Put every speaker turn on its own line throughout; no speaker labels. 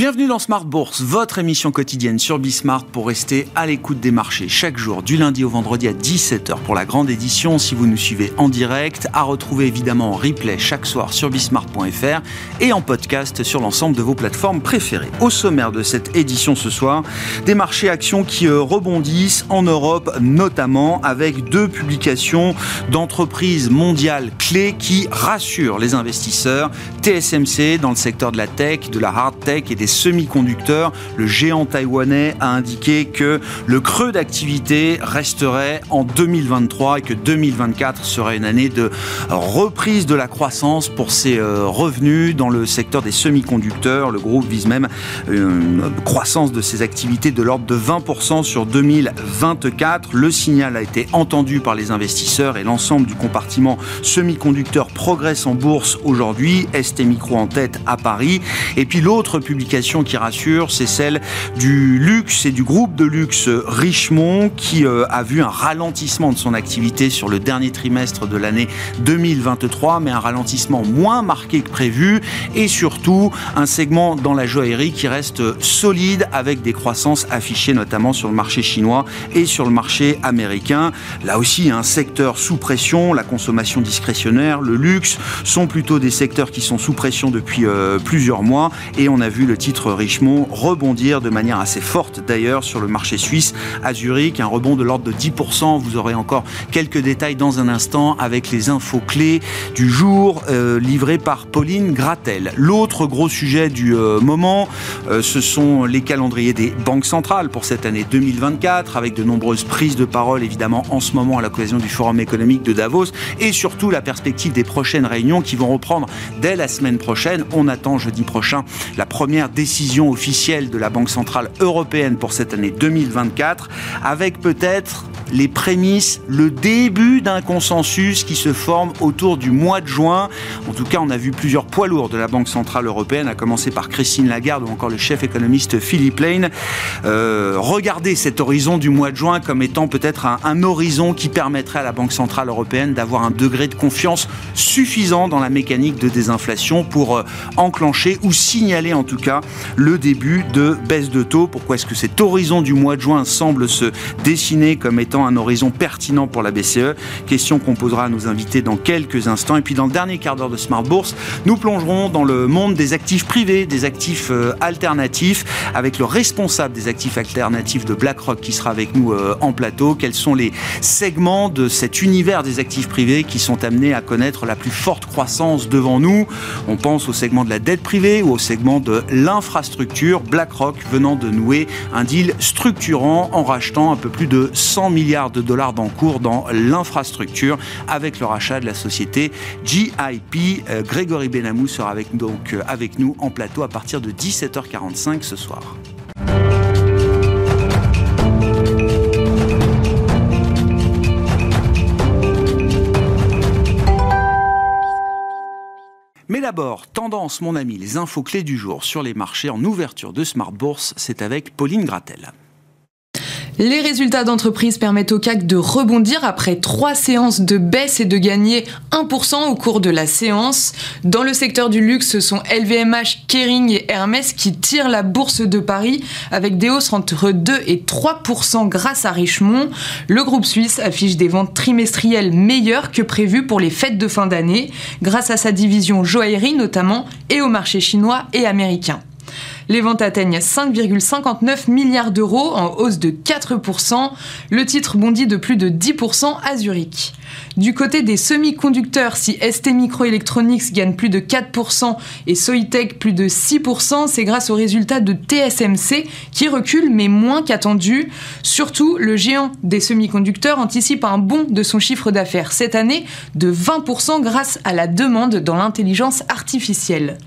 Bienvenue dans Smart Bourse, votre émission quotidienne sur Bismart pour rester à l'écoute des marchés chaque jour, du lundi au vendredi à 17h pour la grande édition si vous nous suivez en direct, à retrouver évidemment en replay chaque soir sur bismart.fr et en podcast sur l'ensemble de vos plateformes préférées. Au sommaire de cette édition ce soir, des marchés actions qui euh, rebondissent en Europe notamment avec deux publications d'entreprises mondiales clés qui rassurent les investisseurs. TSMC dans le secteur de la tech, de la hard tech et des semi-conducteurs, le géant taïwanais a indiqué que le creux d'activité resterait en 2023 et que 2024 serait une année de reprise de la croissance pour ses euh, revenus dans le secteur des semi-conducteurs. Le groupe vise même une croissance de ses activités de l'ordre de 20% sur 2024. Le signal a été entendu par les investisseurs et l'ensemble du compartiment semi-conducteur progresse en bourse aujourd'hui. ST Micro en tête à Paris. Et puis l'autre publication qui rassure, c'est celle du luxe et du groupe de luxe Richemont qui euh, a vu un ralentissement de son activité sur le dernier trimestre de l'année 2023, mais un ralentissement moins marqué que prévu et surtout un segment dans la joaillerie qui reste solide avec des croissances affichées notamment sur le marché chinois et sur le marché américain. Là aussi, un secteur sous pression, la consommation discrétionnaire, le luxe sont plutôt des secteurs qui sont sous pression depuis euh, plusieurs mois et on a vu le titre Richemont rebondir de manière assez forte d'ailleurs sur le marché suisse à Zurich, un rebond de l'ordre de 10%. Vous aurez encore quelques détails dans un instant avec les infos clés du jour euh, livrées par Pauline Gratel. L'autre gros sujet du euh, moment, euh, ce sont les calendriers des banques centrales pour cette année 2024 avec de nombreuses prises de parole évidemment en ce moment à l'occasion du forum économique de Davos et surtout la perspective des prochaines réunions qui vont reprendre dès la semaine prochaine. On attend jeudi prochain la première décision officielle de la Banque Centrale Européenne pour cette année 2024, avec peut-être les prémices, le début d'un consensus qui se forme autour du mois de juin. En tout cas, on a vu plusieurs poids lourds de la Banque Centrale Européenne, à commencer par Christine Lagarde ou encore le chef économiste Philippe Lane. Euh, regardez cet horizon du mois de juin comme étant peut-être un, horizon qui permettrait à la Banque Centrale Européenne d'avoir un degré de confiance suffisant dans la mécanique de désinflation pour euh, enclencher ou signaler en tout cas le début de baisse de taux. Pourquoi est-ce que cet horizon du mois de juin semble se dessiner comme étant un horizon pertinent pour la BCE Question qu'on posera à nos invités dans quelques instants. Et puis dans le dernier quart d'heure de Smart Bourse, nous plongerons dans le monde des actifs privés, des actifs euh, alternatifs, avec le responsable des actifs alternatifs de BlackRock qui sera avec nous euh, en plateau. Quels sont les segments de cet univers des actifs privés qui sont amenés à connaître la plus forte croissance devant nous? On pense au segment de la dette privée ou au segment de l'infrastructure, BlackRock venant de nouer un deal structurant en rachetant un peu plus de 100 milliards de dollars d'encours dans l'infrastructure avec le rachat de la société GIP. Euh, Grégory Benamou sera avec, donc, euh, avec nous en plateau à partir de 17h45 ce soir. Mais d'abord, tendance, mon ami, les infos clés du jour sur les marchés en ouverture de Smart Bourse, c'est avec Pauline Gratel.
Les résultats d'entreprise permettent au CAC de rebondir après trois séances de baisse et de gagner 1% au cours de la séance. Dans le secteur du luxe, ce sont LVMH, Kering et Hermès qui tirent la bourse de Paris avec des hausses entre 2 et 3% grâce à Richemont. Le groupe suisse affiche des ventes trimestrielles meilleures que prévues pour les fêtes de fin d'année grâce à sa division joaillerie notamment et au marché chinois et américain. Les ventes atteignent 5,59 milliards d'euros en hausse de 4%. Le titre bondit de plus de 10% à Zurich. Du côté des semi-conducteurs, si ST Microelectronics gagne plus de 4% et Soitec plus de 6%, c'est grâce aux résultats de TSMC qui recule mais moins qu'attendu. Surtout, le géant des semi-conducteurs anticipe un bond de son chiffre d'affaires cette année de 20% grâce à la demande dans l'intelligence artificielle.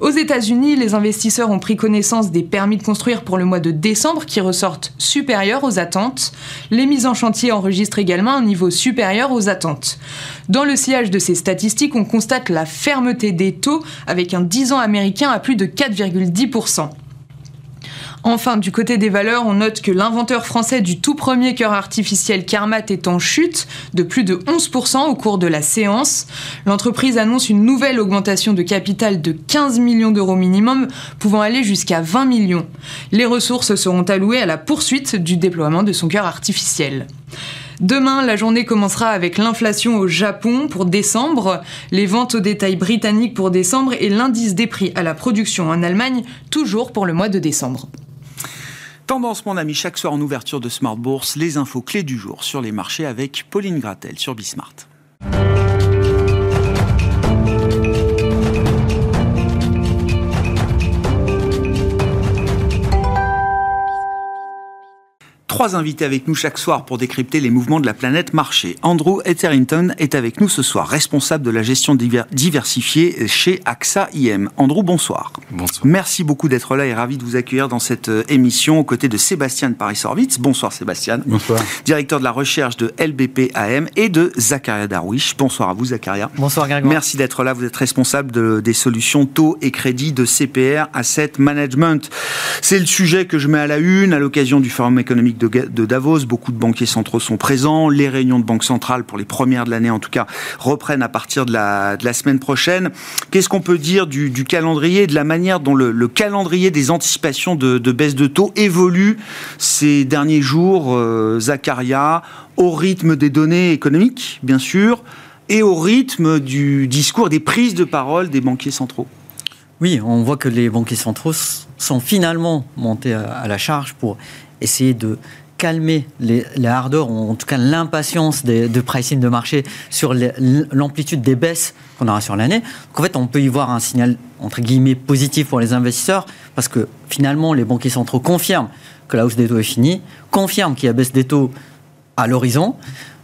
Aux États-Unis, les investisseurs ont pris connaissance des permis de construire pour le mois de décembre qui ressortent supérieurs aux attentes. Les mises en chantier enregistrent également un niveau supérieur aux attentes. Dans le sillage de ces statistiques, on constate la fermeté des taux avec un 10 ans américain à plus de 4,10%. Enfin, du côté des valeurs, on note que l'inventeur français du tout premier cœur artificiel Kermat est en chute de plus de 11% au cours de la séance. L'entreprise annonce une nouvelle augmentation de capital de 15 millions d'euros minimum, pouvant aller jusqu'à 20 millions. Les ressources seront allouées à la poursuite du déploiement de son cœur artificiel. Demain, la journée commencera avec l'inflation au Japon pour décembre, les ventes au détail britanniques pour décembre et l'indice des prix à la production en Allemagne toujours pour le mois de décembre.
Tendance, mon ami, chaque soir en ouverture de Smart Bourse, les infos clés du jour sur les marchés avec Pauline Gratel sur Bismart. Trois invités avec nous chaque soir pour décrypter les mouvements de la planète marché. Andrew Etherington est avec nous ce soir, responsable de la gestion diversifiée chez AXA IM. Andrew, bonsoir.
Bonsoir.
Merci beaucoup d'être là et ravi de vous accueillir dans cette euh, émission aux côtés de Sébastien Paris-Sorvitz. Bonsoir Sébastien.
Bonsoir.
Directeur de la recherche de LBP AM et de Zakaria Darwish. Bonsoir à vous Zakaria.
Bonsoir Grégoire.
Merci d'être là. Vous êtes responsable de, des solutions taux et crédit de CPR Asset Management. C'est le sujet que je mets à la une à l'occasion du Forum économique de de Davos. Beaucoup de banquiers centraux sont présents. Les réunions de banque centrale, pour les premières de l'année en tout cas, reprennent à partir de la, semaine prochaine. Qu'est-ce qu'on peut dire du, calendrier, de la manière dont le, calendrier des anticipations de, baisse de taux évolue ces derniers jours, euh, Zacharia, au rythme des données économiques, bien sûr, et au rythme du discours, des prises de parole des banquiers centraux?
Oui, on voit que les banquiers centraux sont finalement montés à la charge pour essayer de calmer les, les ardeurs, ou en tout cas l'impatience de pricing de marché sur l'amplitude des baisses qu'on aura sur l'année. en fait, on peut y voir un signal, entre guillemets, positif pour les investisseurs, parce que finalement, les banquiers centraux confirment que la hausse des taux est finie, confirment qu'il y a baisse des taux à l'horizon,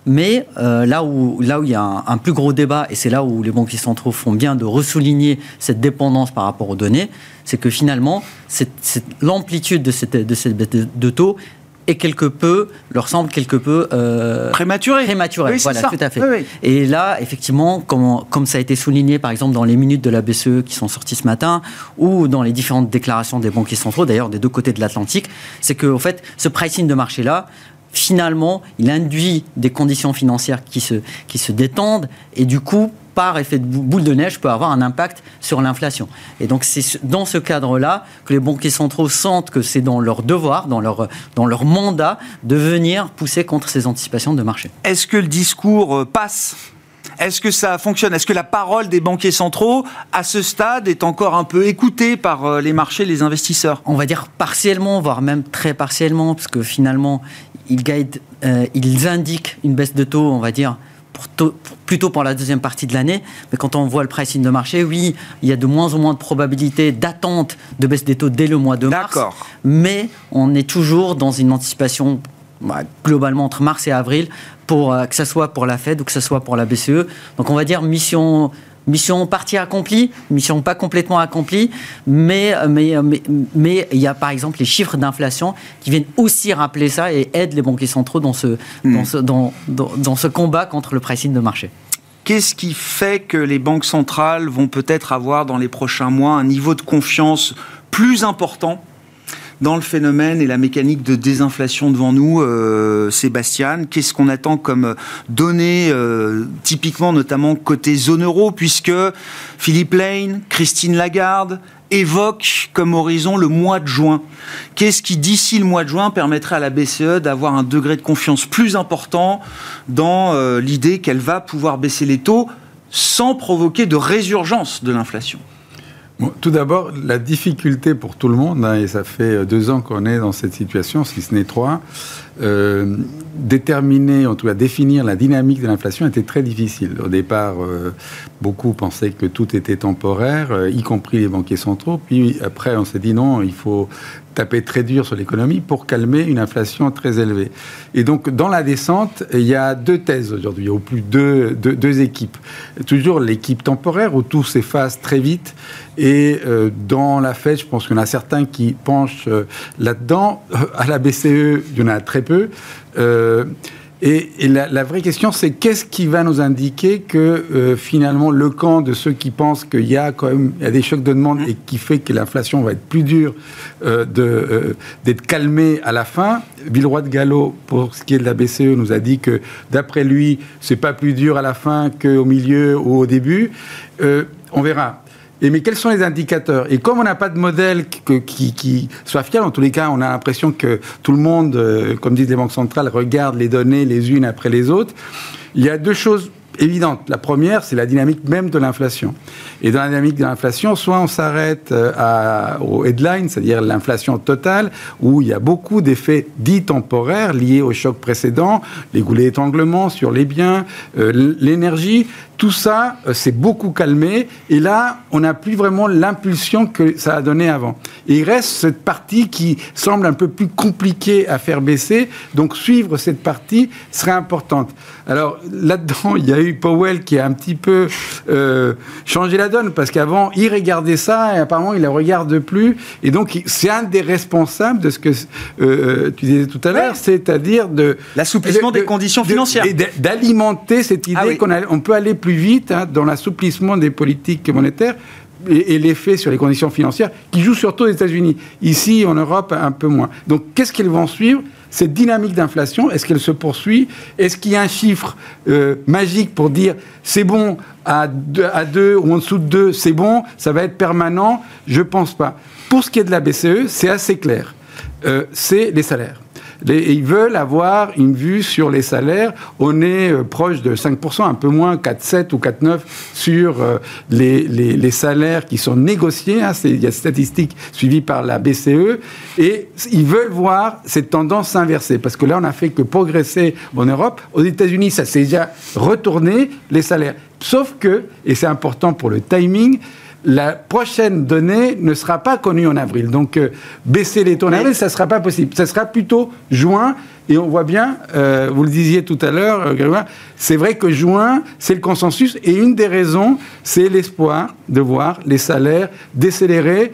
mais euh, là, où, là où il y a un, plus gros débat, et c'est là où les banquiers centraux font bien de ressouligner cette dépendance par rapport aux données, c'est que finalement, l'amplitude de cette, de cette baisse de taux et quelque peu, leur semble quelque peu...
Euh, prématuré.
Prématuré, voilà, tout à fait. Et là, effectivement, comme, comme ça a été souligné, par exemple, dans les minutes de la BCE qui sont sorties ce matin, ou dans les différentes déclarations des banquiers centraux, d'ailleurs, des deux côtés de l'Atlantique, c'est que, en fait, ce pricing de marché-là, finalement, il induit des conditions financières qui se, qui se détendent, et du coup, par effet de boule de neige, peut avoir un impact sur l'inflation. Et donc c'est dans ce cadre-là que les banquiers centraux sentent que c'est dans leur devoir, dans leur, dans leur mandat, de venir pousser contre ces anticipations de marché.
Est-ce que le discours euh, passe? Est-ce que ça fonctionne? Est-ce que la parole des banquiers centraux, à ce stade, est encore un peu écoutée par euh, les marchés, les investisseurs?
On va dire partiellement, voire même très partiellement, parce que finalement, ils, euh, ils indiquent une baisse de taux, on va dire, plutôt pour la deuxième partie de l'année. Mais quand on voit le pricing de marché, oui, il y a de moins en moins de probabilités d'attente de baisse des taux dès le mois de mars. Mais on est toujours dans une anticipation bah, globalement entre mars et avril, pour, euh, que ce soit pour la Fed ou que ce soit pour la BCE. Donc on va dire mission mission partie accomplie, mission pas complètement accomplie, mais, mais, mais, il y a par exemple les chiffres d'inflation qui viennent aussi rappeler ça et aident les banquiers centraux dans ce, hmm. dans ce, dans, dans, ce combat contre le pricing de marché.
Qu'est-ce qui fait que les banques centrales vont peut-être avoir dans les prochains mois un niveau de confiance plus important dans le phénomène et la mécanique de désinflation devant nous, euh, Sébastien Qu'est-ce qu'on attend comme données, euh, typiquement notamment côté zone euro, puisque Philippe Lane, Christine Lagarde évoquent comme horizon le mois de juin. Qu'est-ce qui, d'ici le mois de juin, permettrait à la BCE d'avoir un degré de confiance plus important dans euh, l'idée qu'elle va pouvoir baisser les taux sans provoquer de résurgence de l'inflation?
Tout d'abord, la difficulté pour tout le monde, hein, et ça fait euh, deux ans qu'on est dans cette situation, si ce n'est trois, euh, déterminer, en tout cas définir la dynamique de l'inflation était très difficile. Au départ, euh, beaucoup pensaient que tout était temporaire, y compris les banquiers centraux. Puis après, on s'est dit non, il faut taper très dur sur l'économie pour calmer une inflation très élevée. Et donc, dans la descente, il y a deux thèses aujourd'hui, au plus deux, deux, équipes. Toujours l'équipe temporaire où tout s'efface très vite. Et euh, dans la Fed, je pense en a certains qui penchent euh, là-dedans. À la BCE, il y en a très peu. Euh, Et, la, vraie question, c'est qu'est-ce qui va nous indiquer que euh, finalement le camp de ceux qui pensent qu'il y a quand même des chocs de demande et qui fait que l'inflation va être plus dure euh, euh, d'être calmée à la fin? Villeroy de Gallo, pour ce qui est de la BCE, nous a dit que d'après lui, c'est pas plus dur à la fin qu'au milieu ou au début. on verra. Et mais quels sont les indicateurs? Et comme on n'a pas de modèle qui, soit fiable, en tous les cas, on a l'impression que tout le monde, euh, comme disent les banques centrales, regarde les données les unes après les autres. Il y a deux choses évidentes. La première, c'est la dynamique même de l'inflation. Et dans la dynamique de l'inflation, soit on s'arrête euh, au headline, c'est-à-dire l'inflation totale, où il y a beaucoup d'effets dits temporaires liés au choc précédent, les goulets d'étranglement sur les biens, euh, l'énergie, tout ça euh, s'est beaucoup calmé et là, on n'a plus vraiment l'impulsion que ça a donné avant. Et il reste cette partie qui semble un peu plus compliquée à faire baisser, donc suivre cette partie serait importante. Alors là-dedans, il y a eu Powell qui a un petit peu euh, changé la donne parce qu'avant, il regardait ça et apparemment, il ne le regarde plus. Et donc, c'est un des responsables de ce que euh, tu disais tout à l'heure, c'est-à-dire de
l'assouplissement des conditions financières
et d'alimenter cette idée ah qu'on on peut aller plus plus vite hein, dans l'assouplissement des politiques monétaires et, l'effet sur les conditions financières qui joue surtout aux États-Unis. Ici, en Europe, un peu moins. Donc, qu'est-ce qu'elles vont suivre? Cette dynamique d'inflation, est-ce qu'elle se poursuit? Est-ce qu'il y a un chiffre euh, magique pour dire c'est bon à 2 ou en dessous de 2, c'est bon, ça va être permanent Je ne pense pas. Pour ce qui est de la BCE, c'est assez clair. Euh, c'est les salaires ils veulent avoir une vue sur les salaires. On est euh, proche de 5%, un peu moins, 4,7 ou 4,9 sur euh, les, les, salaires qui sont négociés. Hein. il y a des statistiques suivies par la BCE. Et ils veulent voir cette tendance s'inverser. Parce que là, on n'a fait que progresser en Europe. Aux États-Unis, ça s'est déjà retourné, les salaires. Sauf que, et c'est important pour le timing, la prochaine donnée ne sera pas connue en avril. Donc, euh, baisser les taux en avril, ça ne sera pas possible. Ça sera plutôt juin. Et on voit bien, euh, vous le disiez tout à l'heure, euh, c'est vrai que juin, c'est le consensus. Et une des raisons, c'est l'espoir de voir les salaires décélérer.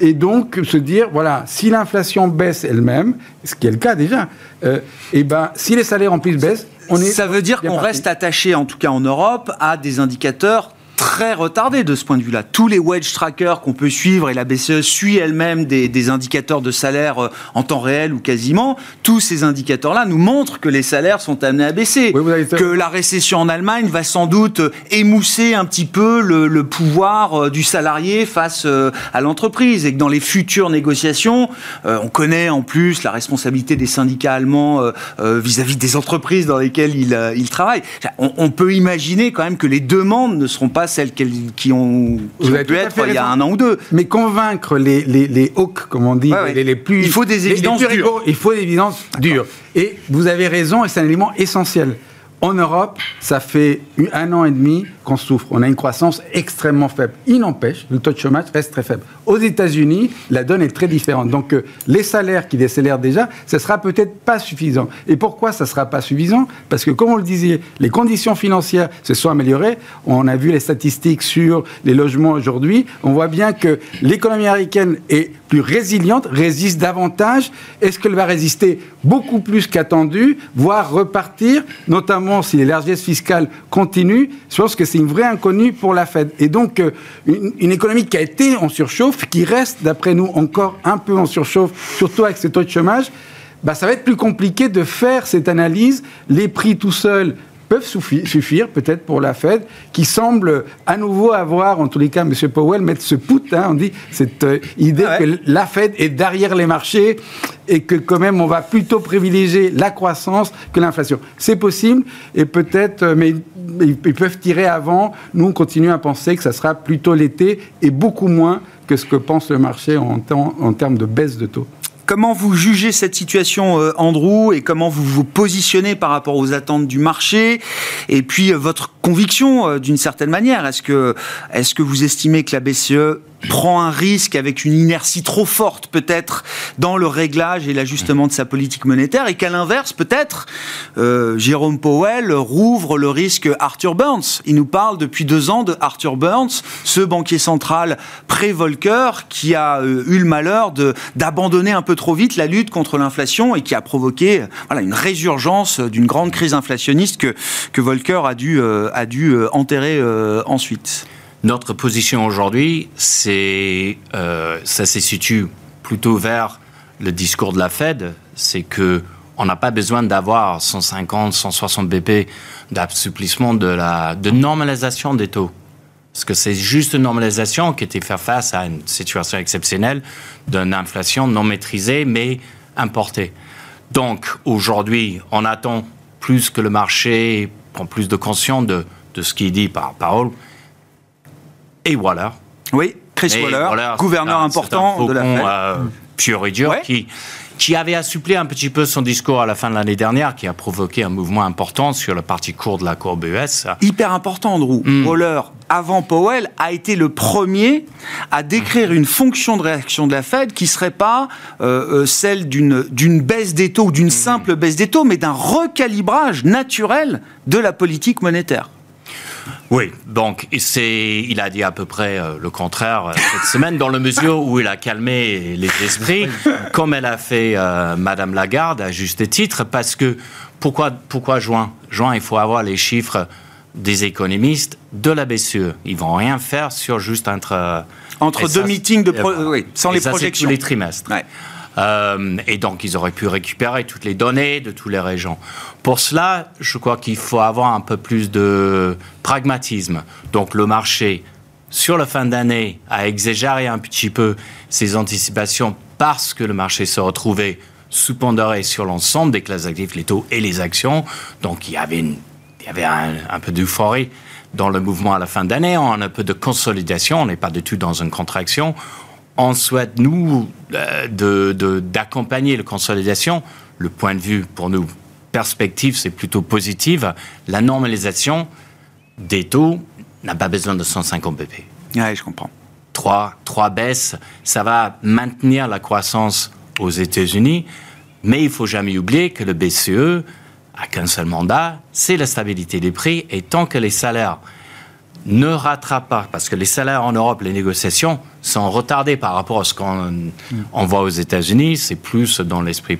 Et donc se dire, voilà, si l'inflation baisse elle-même, ce qui est le cas déjà, et eh ben, si les salaires en plus baissent,
on est... Ça veut dire qu'on reste attaché, en tout cas en Europe, à des indicateurs très retardé de ce point de vue-là. Tous les wedge trackers qu'on peut suivre, et la BCE suit elle-même des, indicateurs de salaire euh, en temps réel ou quasiment, tous ces indicateurs-là nous montrent que les salaires sont amenés à baisser. Que la récession en Allemagne va sans doute euh, émousser un petit peu le, pouvoir euh, du salarié face à l'entreprise et que dans les futures négociations, on connaît en plus la responsabilité des syndicats allemands vis-à-vis des entreprises dans lesquelles ils, travaillent. On, on peut imaginer quand même que les demandes ne seront pas celles qui ont, pu être il y a un an ou deux.
Mais convaincre les, les, les hawks, comme on dit, Les, plus...
Il faut des évidences dures.
il faut des évidences dures. Et vous avez raison, et c'est un élément essentiel. En Europe, ça fait un an et demi qu'on souffre. On a une croissance extrêmement faible. Il n'empêche, le taux de chômage reste très faible. Aux États-Unis, la donne est très différente. Donc, euh, les salaires qui décélèrent déjà, ce sera peut-être pas suffisant. Et pourquoi ça sera pas suffisant? Parce que, comme on le disait, les conditions financières se sont améliorées. On a vu les statistiques sur les logements aujourd'hui. On voit bien que l'économie américaine est plus résiliente, résiste davantage. Est-ce qu'elle va résister beaucoup plus qu'attendu, voire repartir, notamment si les largesses fiscales continuent Je pense que c'est une vraie inconnue pour la Fed. Et donc, euh, une, économie qui a été en surchauffe, qui reste, d'après nous, encore un peu en surchauffe, surtout avec ces taux de chômage, bah, ça va être plus compliqué de faire cette analyse. Les prix tout seuls peuvent suffire, peut-être pour la Fed, qui semble à nouveau avoir, en tous les cas, M. Powell, mettre ce put, hein, on dit, cette euh, idée ah que la Fed est derrière les marchés et que quand même on va plutôt privilégier la croissance que l'inflation. C'est possible et peut-être, euh, mais ils peuvent tirer avant. Nous, on continue à penser que ça sera plutôt l'été et beaucoup moins que ce que pense le marché en, en termes de baisse de taux.
Comment vous jugez cette situation, euh, Andrew, et comment vous vous positionnez par rapport aux attentes du marché Et puis, euh, votre conviction, euh, d'une certaine manière, est-ce que, est que vous estimez que la BCE prend un risque avec une inertie trop forte peut-être dans le réglage et l'ajustement de sa politique monétaire et qu'à l'inverse peut-être euh, Jérôme Powell rouvre le risque Arthur Burns. Il nous parle depuis deux ans de Arthur Burns, ce banquier central pré-Volcker qui a euh, eu le malheur d'abandonner un peu trop vite la lutte contre l'inflation et qui a provoqué voilà, une résurgence d'une grande crise inflationniste que, que Volcker a dû, euh, a dû enterrer ensuite.
Notre position aujourd'hui, c'est, euh, ça se situe plutôt vers le discours de la Fed, c'est que on n'a pas besoin d'avoir 150, 160 BP d'assouplissement de la de normalisation des taux. Parce que c'est juste une normalisation qui était faire face à une situation exceptionnelle d'une inflation non maîtrisée mais importée. Donc aujourd'hui, on attend plus que le marché prend plus de conscience de, de ce qui est dit par Paul et Waller.
Oui, Chris Waller, gouverneur important de la Fed. Euh,
pur et dur, qui, qui avait assouplé un petit peu son discours à la fin de l'année dernière, qui a provoqué un mouvement important sur la partie courte de la courbe US.
Hyper important, Andrew. Mm. Waller, avant Powell, a été le premier à décrire une fonction de réaction de la Fed qui serait pas euh, euh, celle d'une baisse des taux ou d'une mm. simple baisse des taux, mais d'un recalibrage naturel de la politique monétaire.
Oui, donc il a dit à peu près euh, le contraire euh, cette semaine, dans la mesure où il a calmé les esprits, comme elle a fait euh, Madame Lagarde à juste titre, parce que pourquoi, pourquoi juin? Juin, il faut avoir les chiffres des économistes de la BCE. Ils vont rien faire sur juste entre
entre deux meetings de oui, sans les projections.
tous les trimestres. Euh, et donc, ils auraient pu récupérer toutes les données de toutes les régions. Pour cela, je crois qu'il faut avoir un peu plus de pragmatisme. Donc, le marché, sur la fin d'année, a exagéré un petit peu ses anticipations parce que le marché se retrouvait sous-pondéré sur l'ensemble des classes actives, les taux et les actions. Donc, il y avait, il y avait un, un peu d'euphorie dans le mouvement à la fin d'année. On a un peu de consolidation. On n'est pas du tout dans une contraction on souhaite, nous, euh, d'accompagner la consolidation. Le point de vue, pour nous, perspective, c'est plutôt positive. La normalisation des taux n'a pas besoin de 150 BP.
Oui, je comprends.
Trois, trois baisses, ça va maintenir la croissance aux États-Unis, mais il faut jamais oublier que le BCE a qu'un seul mandat, c'est la stabilité des prix, et tant que les salaires ne rattrape pas, parce que les salaires en Europe, les négociations sont retardées par rapport à ce qu'on voit aux États-Unis. C'est plus dans l'esprit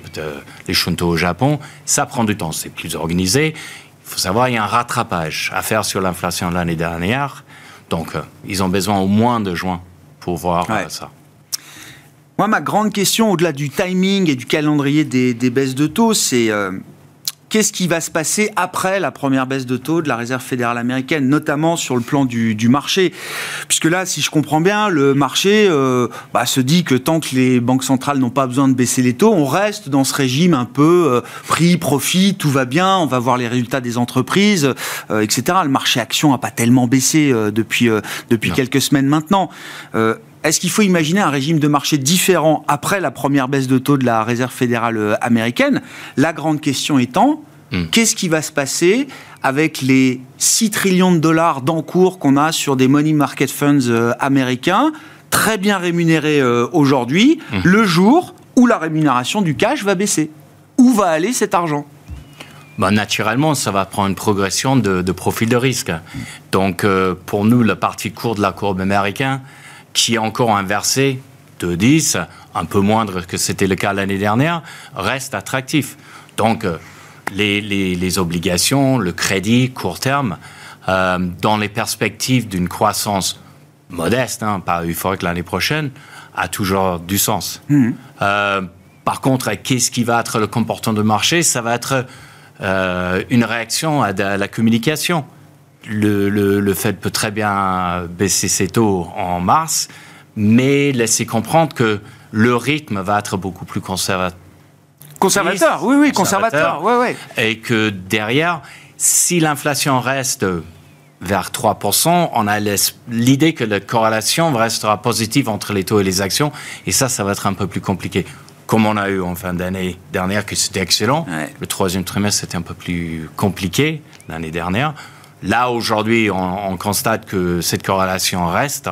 des Shunto au Japon. Ça prend du temps, c'est plus organisé. Il faut savoir, il y a un rattrapage à faire sur l'inflation de l'année dernière. Donc, euh, ils ont besoin au moins de juin pour voir euh, ça.
Moi, ma grande question, au-delà du timing et du calendrier des, baisses de taux, c'est euh, qu'est-ce qui va se passer après la première baisse de taux de la Réserve fédérale américaine, notamment sur le plan du, marché? Puisque là, si je comprends bien, le marché euh, bah, se dit que tant que les banques centrales n'ont pas besoin de baisser les taux, on reste dans ce régime un peu euh, prix, profit, tout va bien, on va voir les résultats des entreprises, euh, etc. Le marché action n'a pas tellement baissé depuis, depuis quelques semaines maintenant. Est-ce qu'il faut imaginer un régime de marché différent après la première baisse de taux de la Réserve fédérale euh, américaine? La grande question étant, hmm. qu'est-ce qui va se passer avec les 6 trillions de dollars d'encours qu'on a sur des money market funds euh, américains, très bien rémunérés euh, aujourd'hui, hmm. le jour où la rémunération du cash va baisser? Où va aller cet argent?
Bah, naturellement, ça va prendre une progression de, profil de risque. Donc, pour nous, le parti court de la courbe américaine, qui est encore inversé de 10, un peu moindre que c'était le cas l'année dernière, reste attractif. Donc, euh, les, obligations, le crédit court terme, euh, dans les perspectives d'une croissance modeste, hein, pas euphorique l'année prochaine, a toujours du sens. Mmh. Euh, par contre, qu'est-ce qui va être le comportement de marché Ça va être une réaction à, la communication le, le, Fed peut très bien baisser ses taux en mars, mais laisser comprendre que le rythme va être beaucoup plus conservateur.
Conservateur, oui, oui, conservateur, oui, oui.
Et que derrière, si l'inflation reste vers 3%, on a l'idée que la corrélation restera positive entre les taux et les actions, et ça, ça va être un peu plus compliqué. Comme on a eu en fin d'année dernière, que c'était excellent. Le troisième trimestre, c'était un peu plus compliqué l'année dernière. Là, aujourd'hui, on, constate que cette corrélation reste.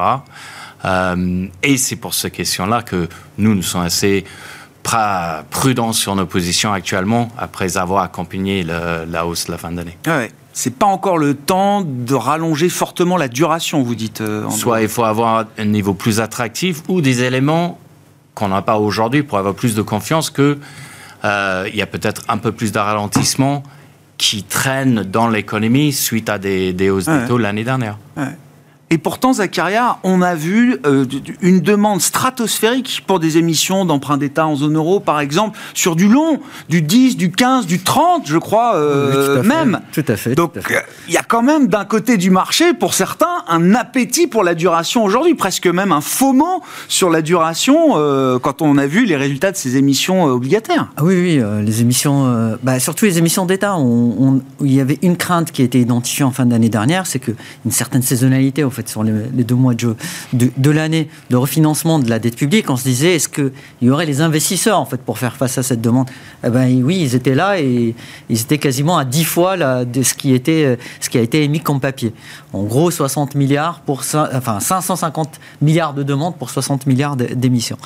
Euh, et c'est pour ces questions-là que nous, nous sommes assez prudents sur nos positions actuellement, après avoir accompagné la hausse de la fin d'année.
Ouais. C'est pas encore le temps de rallonger fortement la duration, vous dites. Euh,
Soit il faut avoir un niveau plus attractif ou des éléments qu'on n'a pas aujourd'hui pour avoir plus de confiance que euh, il y a peut-être un peu plus de ralentissement qui traîne dans l'économie suite à des, hausses de taux l'année dernière.
Et pourtant, Zacharia, on a vu euh, une demande stratosphérique pour des émissions d'emprunt d'État en zone euro, par exemple, sur du long, du 10, du 15, du 30, je crois, euh, même.
Tout à fait.
Donc, il y a quand même d'un côté du marché, pour certains, un appétit pour la duration aujourd'hui, presque même un foment sur la duration euh, quand on a vu les résultats de ces émissions obligataires.
Ah oui, oui, les émissions, bah, surtout les émissions d'État, il y avait une crainte qui a été identifiée en fin d'année dernière, c'est qu'une certaine saisonnalité, au fait, sur les, deux mois de, de, l'année de refinancement de la dette publique, on se disait est-ce qu'il y aurait les investisseurs en fait pour faire face à cette demande? Eh ben, Oui, ils étaient là et ils étaient quasiment à 10 fois là, de ce qui, était, ce qui a été émis comme papier. En gros, 60 milliards pour enfin 550 milliards de demandes pour 60 milliards d'émissions.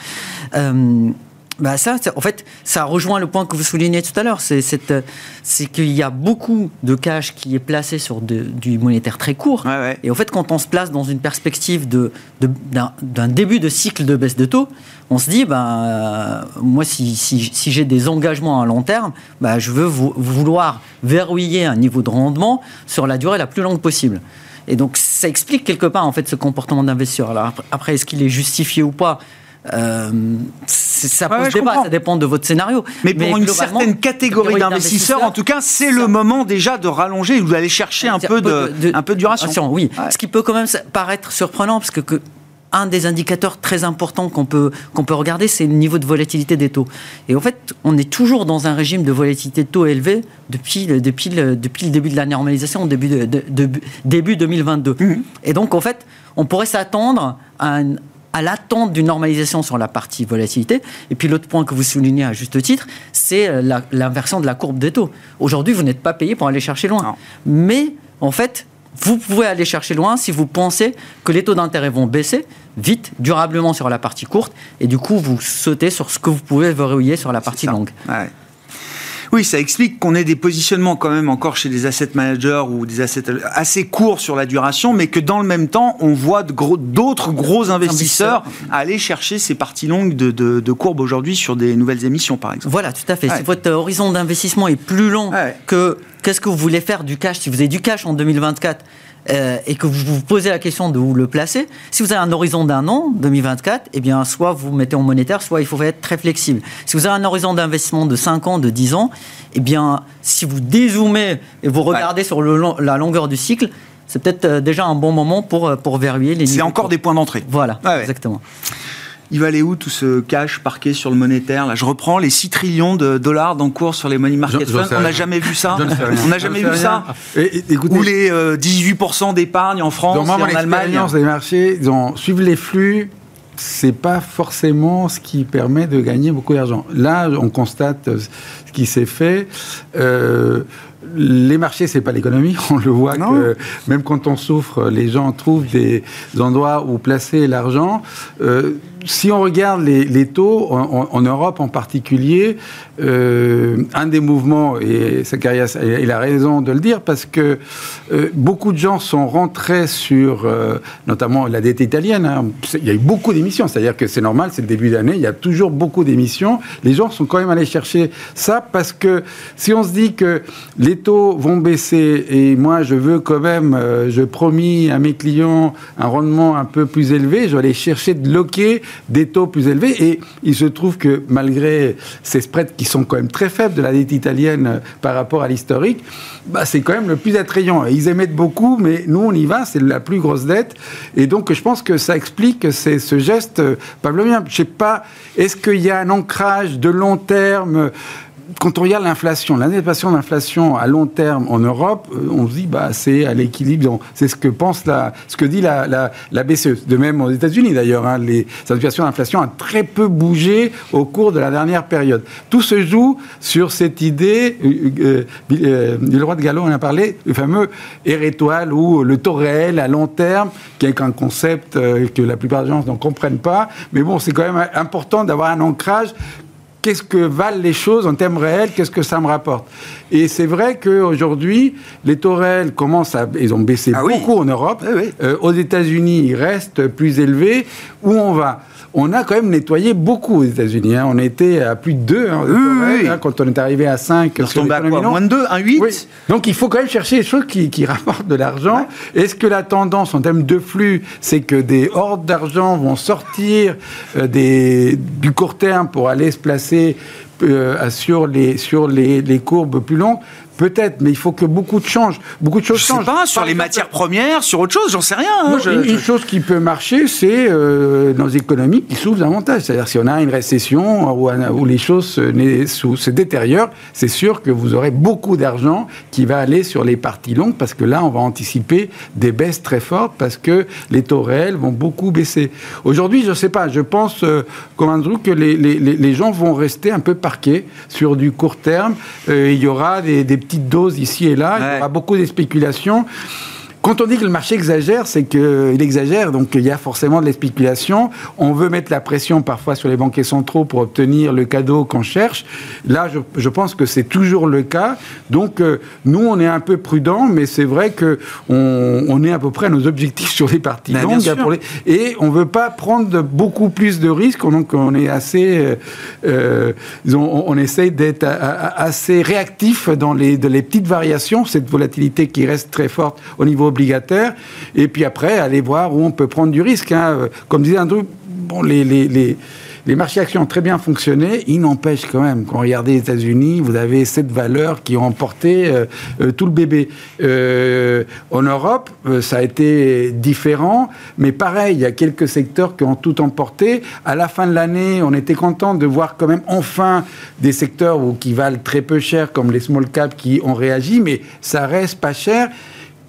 Euh, bah ça, en fait, ça rejoint le point que vous soulignez tout à l'heure. C'est, c'est qu'il y a beaucoup de cash qui est placé sur du monétaire très court. Et en fait, quand on se place dans une perspective de, d'un, début de cycle de baisse de taux, on se dit, ben, moi, si, si, si, j'ai des engagements à long terme, ben, je veux vouloir verrouiller un niveau de rendement sur la durée la plus longue possible. Et donc, ça explique quelque part, en fait, ce comportement d'investisseur. Alors, après est-ce qu'il est justifié ou pas? Euh, ça pose débat, ça dépend de votre scénario.
Mais pour une certaine catégorie d'investisseurs, en tout cas, c'est le moment déjà de rallonger, vous allez chercher un peu de, un peu de duration.
Oui, ce qui peut quand même paraître surprenant, parce que, que un des indicateurs très importants qu'on peut, qu'on peut regarder, c'est le niveau de volatilité des taux. Et en fait, on est toujours dans un régime de volatilité de taux élevé depuis, depuis, le, depuis le début de la normalisation, début, de, début 2022. Mmh. Et donc, en fait, on pourrait s'attendre à un, à l'attente d'une normalisation sur la partie volatilité. Et puis l'autre point que vous soulignez à juste titre, c'est euh, l'inversion de la courbe des taux. Aujourd'hui, vous n'êtes pas payé pour aller chercher loin. Mais en fait, vous pouvez aller chercher loin si vous pensez que les taux d'intérêt vont baisser vite, durablement sur la partie courte, et du coup, vous sautez sur ce que vous pouvez verrouiller sur la partie longue.
Oui, ça explique qu'on ait des positionnements quand même encore chez des asset managers ou des assets assez courts sur la duration, mais que dans le même temps, on voit d'autres gros, investisseurs aller chercher ces parties longues de, de, courbe aujourd'hui sur des nouvelles émissions, par exemple.
Voilà, tout à fait. Si votre horizon d'investissement est plus long que qu'est-ce que vous voulez faire du cash, si vous avez du cash en 2024, euh, et que vous vous posez la question de où le placer, si vous avez un horizon d'un an, 2024, eh bien, soit vous mettez en monétaire, soit il faut être très flexible. Si vous avez un horizon d'investissement de 5 ans, de 10 ans, eh bien, si vous dézoomez et vous regardez sur le la longueur du cycle, c'est peut-être euh, déjà un bon moment pour, euh, pour verrouiller les
C'est encore des points d'entrée.
Voilà, exactement.
Il va aller où tout ce cash parqué sur le monétaire Là, je reprends les 6 trillions de dollars d'encours sur les money market funds. On n'a jamais vu ça. On n'a jamais vu ça. Ou les 18% euh, d'épargne en France et en Allemagne.
des marchés, suivre les flux, c'est pas forcément ce qui permet de gagner beaucoup d'argent. Là, on constate ce qui s'est fait. Euh, les marchés, c'est pas l'économie. On le voit que même quand on souffre, les gens trouvent des endroits où placer l'argent. Euh, si on regarde les, taux, en, Europe en particulier, euh, un des mouvements, et Zacharias a raison de le dire, parce que euh, beaucoup de gens sont rentrés sur, euh, notamment la dette italienne. Hein. Il y a eu beaucoup d'émissions, c'est-à-dire que c'est normal, c'est le début d'année, il y a toujours beaucoup d'émissions. Les gens sont quand même allés chercher ça, parce que si on se dit que les taux vont baisser, et moi je veux quand même, je promis à mes clients un rendement un peu plus élevé, je vais aller chercher de loquer des taux plus élevés. Et il se trouve que malgré ces spreads qui sont quand même très faibles de la dette italienne euh, par rapport à l'historique, bah, c'est quand même le plus attrayant. ils émettent beaucoup, mais nous, on y va, c'est la plus grosse dette. Et donc, je pense que ça explique ce geste, euh, Pablo bien. Je sais pas, est-ce qu'il y a un ancrage de long terme quand on regarde l'inflation, l'anticipation de l'inflation à long terme en Europe, euh, on se dit bah c'est à l'équilibre. C'est ce que pense la, ce que dit la, BCE. De même aux États-Unis d'ailleurs, hein, les d'inflation ont très peu bougé au cours de la dernière période. Tout se joue sur cette idée. Euh, euh, le roi de Gallo en a parlé, le fameux R étoile ou le taux réel à long terme, qui est un concept que la plupart des gens ne comprennent pas. Mais bon, c'est quand même important d'avoir un ancrage qu'est-ce que valent les choses en termes réels, qu'est-ce que ça me rapporte. Et c'est vrai qu'aujourd'hui, les taux réels commencent à... Ils ont baissé ah beaucoup en Europe. Euh, aux États-Unis, ils restent plus élevés. Où on va? On a quand même nettoyé beaucoup aux États-Unis. Hein. On était à plus de 2 hein, hein, quand on est arrivé à 5.
On à quoi Moins de 2 Un 8
Donc il faut quand même chercher des choses qui, rapportent de l'argent. Est-ce que la tendance en termes de flux, c'est que des hordes d'argent vont sortir euh, des, du court terme pour aller se placer euh, sur, les, sur les, les courbes plus longues? Peut-être, mais il faut que beaucoup de changent. Beaucoup de choses je changent.
Sais pas, sur les matières premières, sur autre chose, j'en sais rien. Hein.
une, chose qui peut marcher, c'est euh, dans les économies qui s'ouvrent davantage. C'est-à-dire si on a une récession où, où les choses se, se détériorent, c'est sûr que vous aurez beaucoup d'argent qui va aller sur les parties longues parce que là, on va anticiper des baisses très fortes parce que les taux réels vont beaucoup baisser. Aujourd'hui, je ne sais pas, je pense, euh, comme Andrew, que les, les, les, gens vont rester un peu parqués sur du court terme. Euh, il y aura des, des petites doses ici et là. Il y aura beaucoup de spéculations. Quand on dit que le marché exagère, c'est qu'il exagère, donc il y a forcément de la spéculation. On veut mettre la pression parfois sur les banquiers centraux pour obtenir le cadeau qu'on cherche. Là, je, pense que c'est toujours le cas. Donc, euh, nous, on est un peu prudent, mais c'est vrai que on, est à peu près à nos objectifs sur les parties ben, longues. et on ne veut pas prendre beaucoup plus de risques. Donc, on est assez, euh, euh on, on, essaye d'être assez réactif dans les, les petites variations, cette volatilité qui reste très forte au niveau obligataire, et puis après, aller voir où on peut prendre du risque. Hein. Comme disait Andrew, bon, les, les, les les marchés actions ont très bien fonctionné. Il n'empêche quand même, quand on regarde les États-Unis, vous avez cette valeur qui ont emporté euh, euh, tout le bébé. Euh, en Europe, ça a été différent, mais pareil, il y a quelques secteurs qui ont tout emporté. À la fin de l'année, on était content de voir quand même enfin des secteurs où, qui valent très peu cher, comme les small caps, qui ont réagi, mais ça reste pas cher.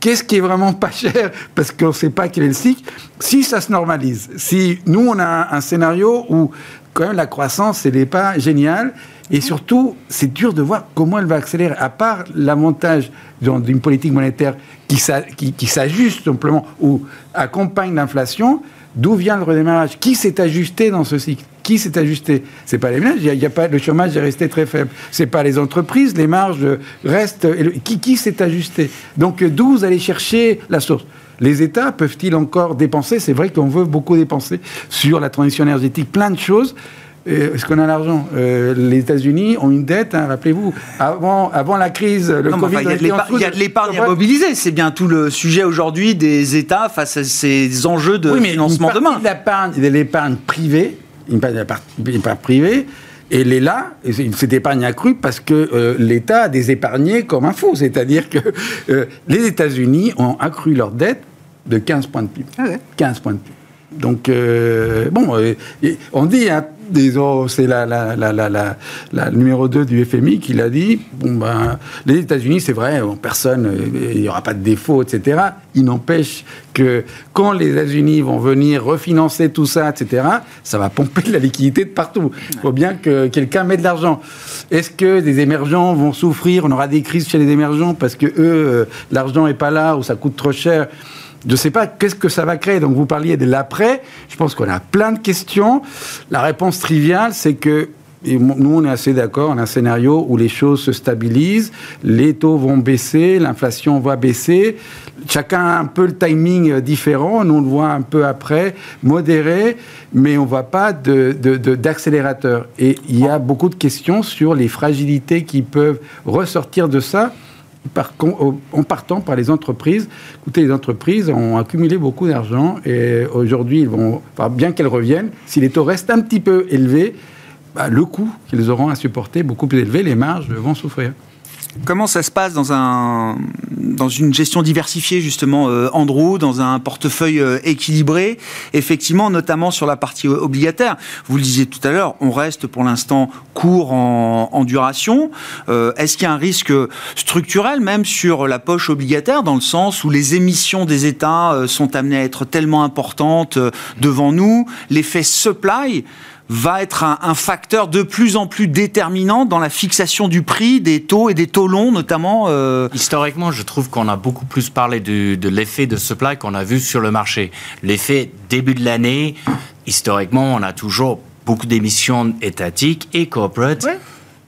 Qu'est-ce qui est vraiment pas cher? Parce qu'on ne sait pas quel est le cycle. Si ça se normalise, si nous, on a un, scénario où quand même la croissance, elle n'est pas géniale, et surtout, c'est dur de voir comment elle va accélérer, à part l'avantage d'une politique monétaire qui, s'ajuste simplement ou accompagne l'inflation, D'où vient le redémarrage? Qui s'est ajusté dans ce cycle? Qui s'est ajusté? C'est pas les ménages. Il y a, pas le chômage est resté très faible. C'est pas les entreprises. Les marges restent. Qui, qui s'est ajusté? Donc d'où vous allez chercher la source? Les États peuvent-ils encore dépenser? C'est vrai qu'on veut beaucoup dépenser sur la transition énergétique, plein de choses. Est-ce qu'on a l'argent euh, Les États-Unis ont une dette, hein, rappelez-vous. Avant, avant la crise, le Covid...
Il y a de l'épargne à mobiliser. C'est bien tout le sujet aujourd'hui des États face à ces enjeux de financement demain.
de l'épargne privée, une épargne privée, et elle est là, cette épargne accrue, parce que euh, l'État a des épargnés comme un fou. C'est-à-dire que euh, les États-Unis ont accru leur dette de 15 points de. 15 ah points de PIB. Donc, bon, on dit, hein, c'est la, la, numéro 2 du FMI qui l'a dit. Ben, les États-Unis, c'est vrai, personne, il n'y aura pas de défaut, etc. Il n'empêche que quand les États-Unis vont venir refinancer tout ça, etc., ça va pomper de la liquidité de partout. Il faut bien que quelqu'un mette de l'argent. Est-ce que des émergents vont souffrir? On aura des crises chez les émergents parce que eux, euh, l'argent n'est pas là ou ça coûte trop cher je ne sais pas qu'est-ce que ça va créer. Donc vous parliez de l'après. Je pense qu'on a plein de questions. La réponse triviale, c'est que nous, on est assez d'accord, on a un scénario où les choses se stabilisent, les taux vont baisser, l'inflation va baisser. Chacun a un peu le timing différent, nous on le voit un peu après, modéré, mais on ne voit pas d'accélérateur. Et il y a beaucoup de questions sur les fragilités qui peuvent ressortir de ça en partant par les entreprises. Écoutez, les entreprises ont accumulé beaucoup d'argent et aujourd'hui, ils vont, bien qu'elles reviennent, si les taux restent un petit peu élevés, bah, le coût qu'ils auront à supporter beaucoup plus élevé, les marges vont souffrir.
Comment ça se passe dans, un, dans une gestion diversifiée, justement, euh, Andrew, dans un portefeuille euh, équilibré, effectivement, notamment sur la partie obligataire Vous le disiez tout à l'heure, on reste pour l'instant court en, duration. Euh, est-ce qu'il y a un risque structurel, même sur la poche obligataire, dans le sens où les émissions des États sont amenées à être tellement importantes devant nous L'effet supply va être un, facteur de plus en plus déterminant dans la fixation du prix des taux et des taux longs notamment
euh... Historiquement, je trouve qu'on a beaucoup plus parlé de l'effet de supply qu'on a vu sur le marché. L'effet début de l'année, historiquement, on a toujours beaucoup d'émissions étatiques et corporate.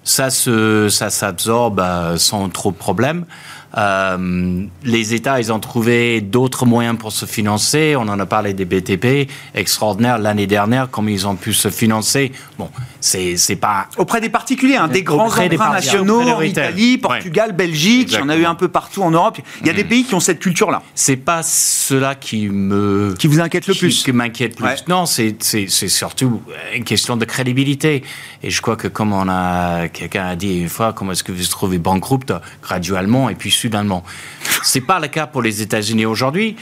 Ça, ça s'absorbe euh, sans trop de problèmes. Euh, les États, ils ont trouvé d'autres moyens pour se financer. On en a parlé des BTP, extraordinaire l'année dernière, comment ils ont pu se financer. Bon, c'est pas
auprès des particuliers, hein, des grands emprunts nationaux en Italie, Portugal, Belgique. Il y en a eu un peu partout en Europe. Il y a des mm. pays qui ont cette culture-là.
C'est pas cela qui me
qui vous inquiète le plus.
Qui m'inquiète plus. Non, c'est surtout une question de crédibilité. Et je crois que comme on a quelqu'un a dit une fois, comment est-ce que vous vous trouvez bankrupt graduellement et puis soudainement. C'est pas le cas pour les États-Unis aujourd'hui.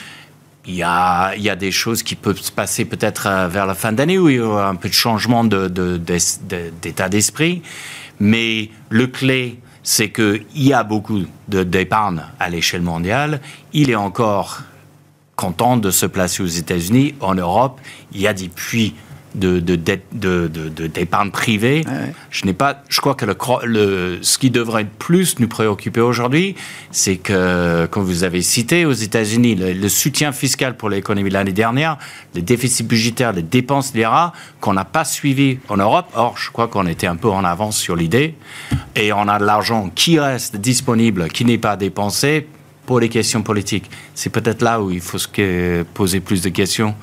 Il y, a, il y a des choses qui peuvent se passer peut-être euh, vers la fin d'année où il y aura un peu de changement d'état de, de, d'esprit. Mais le clé, c'est qu'il y a beaucoup d'épargne à l'échelle mondiale. Il est encore content de se placer aux États-Unis. En Europe, il y a des puits de, d'épargne privée. Je n'ai pas. Je crois que le, le, ce qui devrait plus nous préoccuper aujourd'hui, c'est que, comme vous avez cité, aux États-Unis, le, soutien fiscal pour l'économie l'année dernière, les déficits budgétaires, les dépenses l'IRA, qu'on n'a pas suivi en Europe. Or, je crois qu'on était un peu en avance sur l'idée. Et on a de l'argent qui reste disponible, qui n'est pas dépensé pour les questions politiques. C'est peut-être là où il faut se poser plus de questions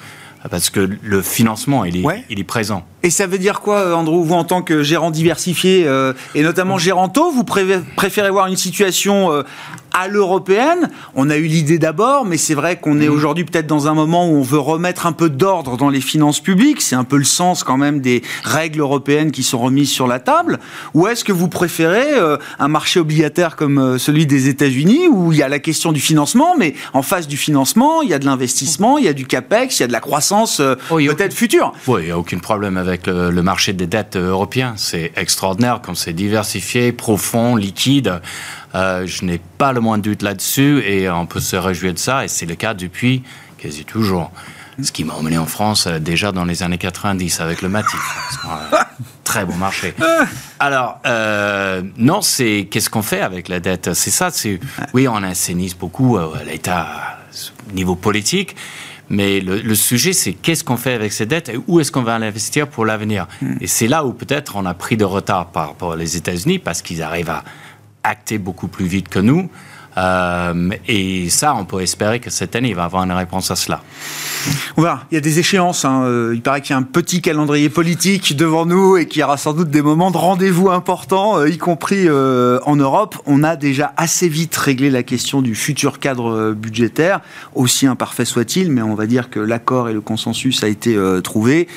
parce que le financement, il est, il est présent.
Et ça veut dire quoi, euh, Andrew, vous en tant que gérant diversifié, euh, et notamment gérant taux, vous préférez voir une situation euh, à l'européenne? On a eu l'idée d'abord, mais c'est vrai qu'on est mmh. aujourd'hui peut-être dans un moment où on veut remettre un peu d'ordre dans les finances publiques. C'est un peu le sens quand même des règles européennes qui sont remises sur la table. Ou est-ce que vous préférez un marché obligataire comme celui des États-Unis, où il y a la question du financement, mais en face du financement, il y a de l'investissement, il y a du capex, il y a de la croissance oh, peut-être future?
Oui, il n'y a aucun problème avec avec le, marché des dettes européen. C'est extraordinaire comme c'est diversifié, profond, liquide. Euh, je n'ai pas le moins doute là-dessus et on peut se réjouir de ça et c'est le cas depuis quasi toujours. Ce qui m'a emmené en France euh, déjà dans les années 90 avec le Matif. très bon marché. Alors, euh, non, c'est qu'est-ce qu'on fait avec la dette? C'est ça, c'est oui, on assainisse beaucoup l'État niveau politique, mais le, sujet, c'est qu'est-ce qu'on fait avec ces dettes et où est-ce qu'on va l'investir pour l'avenir. Hmm. Et c'est là où peut-être on a pris de retard par rapport aux États-Unis parce qu'ils arrivent à acter beaucoup plus vite que nous. Euh, et ça, on peut espérer que cette année, il va avoir une réponse à cela.
On. Il y a des échéances. Hein. Euh, il paraît qu'il y a un petit calendrier politique devant nous et qu'il y aura sans doute des moments de rendez-vous importants, euh, y compris en Europe. On a déjà assez vite réglé la question du futur cadre budgétaire, aussi imparfait soit-il, mais on va dire que l'accord et le consensus a été trouvé.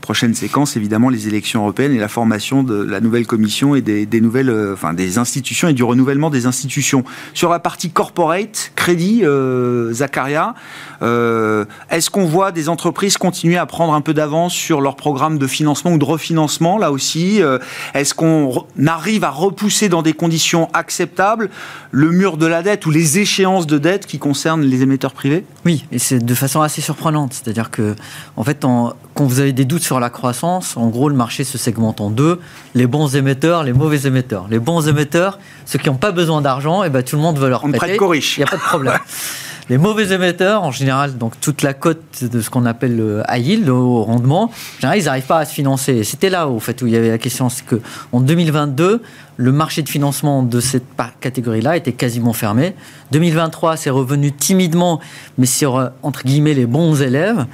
Prochaine séquence, évidemment, les élections européennes et la formation de la nouvelle commission et des, des nouvelles, enfin, des institutions et du renouvellement des institutions. Sur la partie corporate, crédit, euh, Zacharia, euh, est-ce qu'on voit des entreprises continuer à prendre un peu d'avance sur leur programme de financement ou de refinancement, là aussi? Euh, Est-ce qu'on arrive à repousser dans des conditions acceptables le mur de la dette ou les échéances de dette qui concernent les émetteurs privés?
Oui, et c'est de façon assez surprenante. C'est-à-dire que, en fait, quand vous avez des doutes sur la croissance, en gros, le marché se segmente en deux les bons émetteurs, les mauvais émetteurs. Les bons émetteurs, ceux qui n'ont pas besoin d'argent, et eh ben, tout le monde veut leur
On
prêter.
Il
n'y a pas de problème. Les mauvais émetteurs, en général, donc toute la cote de ce qu'on appelle le high yield, le haut rendement, en général, ils n'arrivent pas à se financer. C'était là, au fait, où il y avait la question, c'est qu'en 2022, le marché de financement de cette catégorie-là était quasiment fermé. 2023, c'est revenu timidement, mais sur, euh, entre guillemets, les bons élèves.